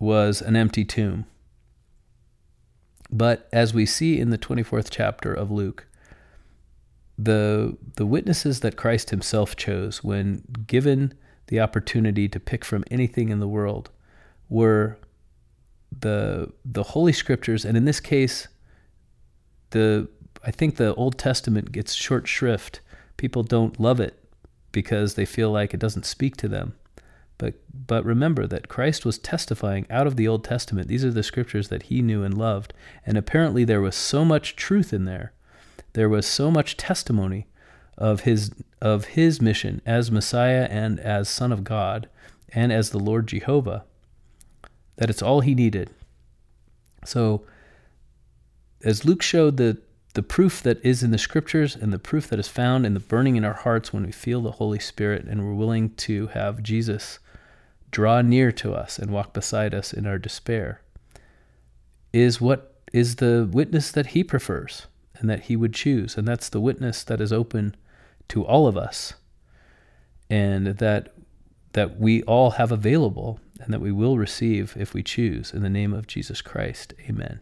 was an empty tomb. But as we see in the 24th chapter of Luke, the, the witnesses that Christ himself chose when given the opportunity to pick from anything in the world were the the holy scriptures, and in this case, the I think the Old Testament gets short shrift. People don't love it because they feel like it doesn't speak to them. But but remember that Christ was testifying out of the Old Testament. These are the scriptures that he knew and loved, and apparently there was so much truth in there. There was so much testimony of his of his mission as Messiah and as Son of God and as the Lord Jehovah that it's all he needed. So, as Luke showed the, the proof that is in the scriptures and the proof that is found in the burning in our hearts when we feel the Holy Spirit and we're willing to have Jesus draw near to us and walk beside us in our despair, is what is the witness that he prefers and that he would choose. And that's the witness that is open to all of us and that that we all have available and that we will receive if we choose. In the name of Jesus Christ, amen.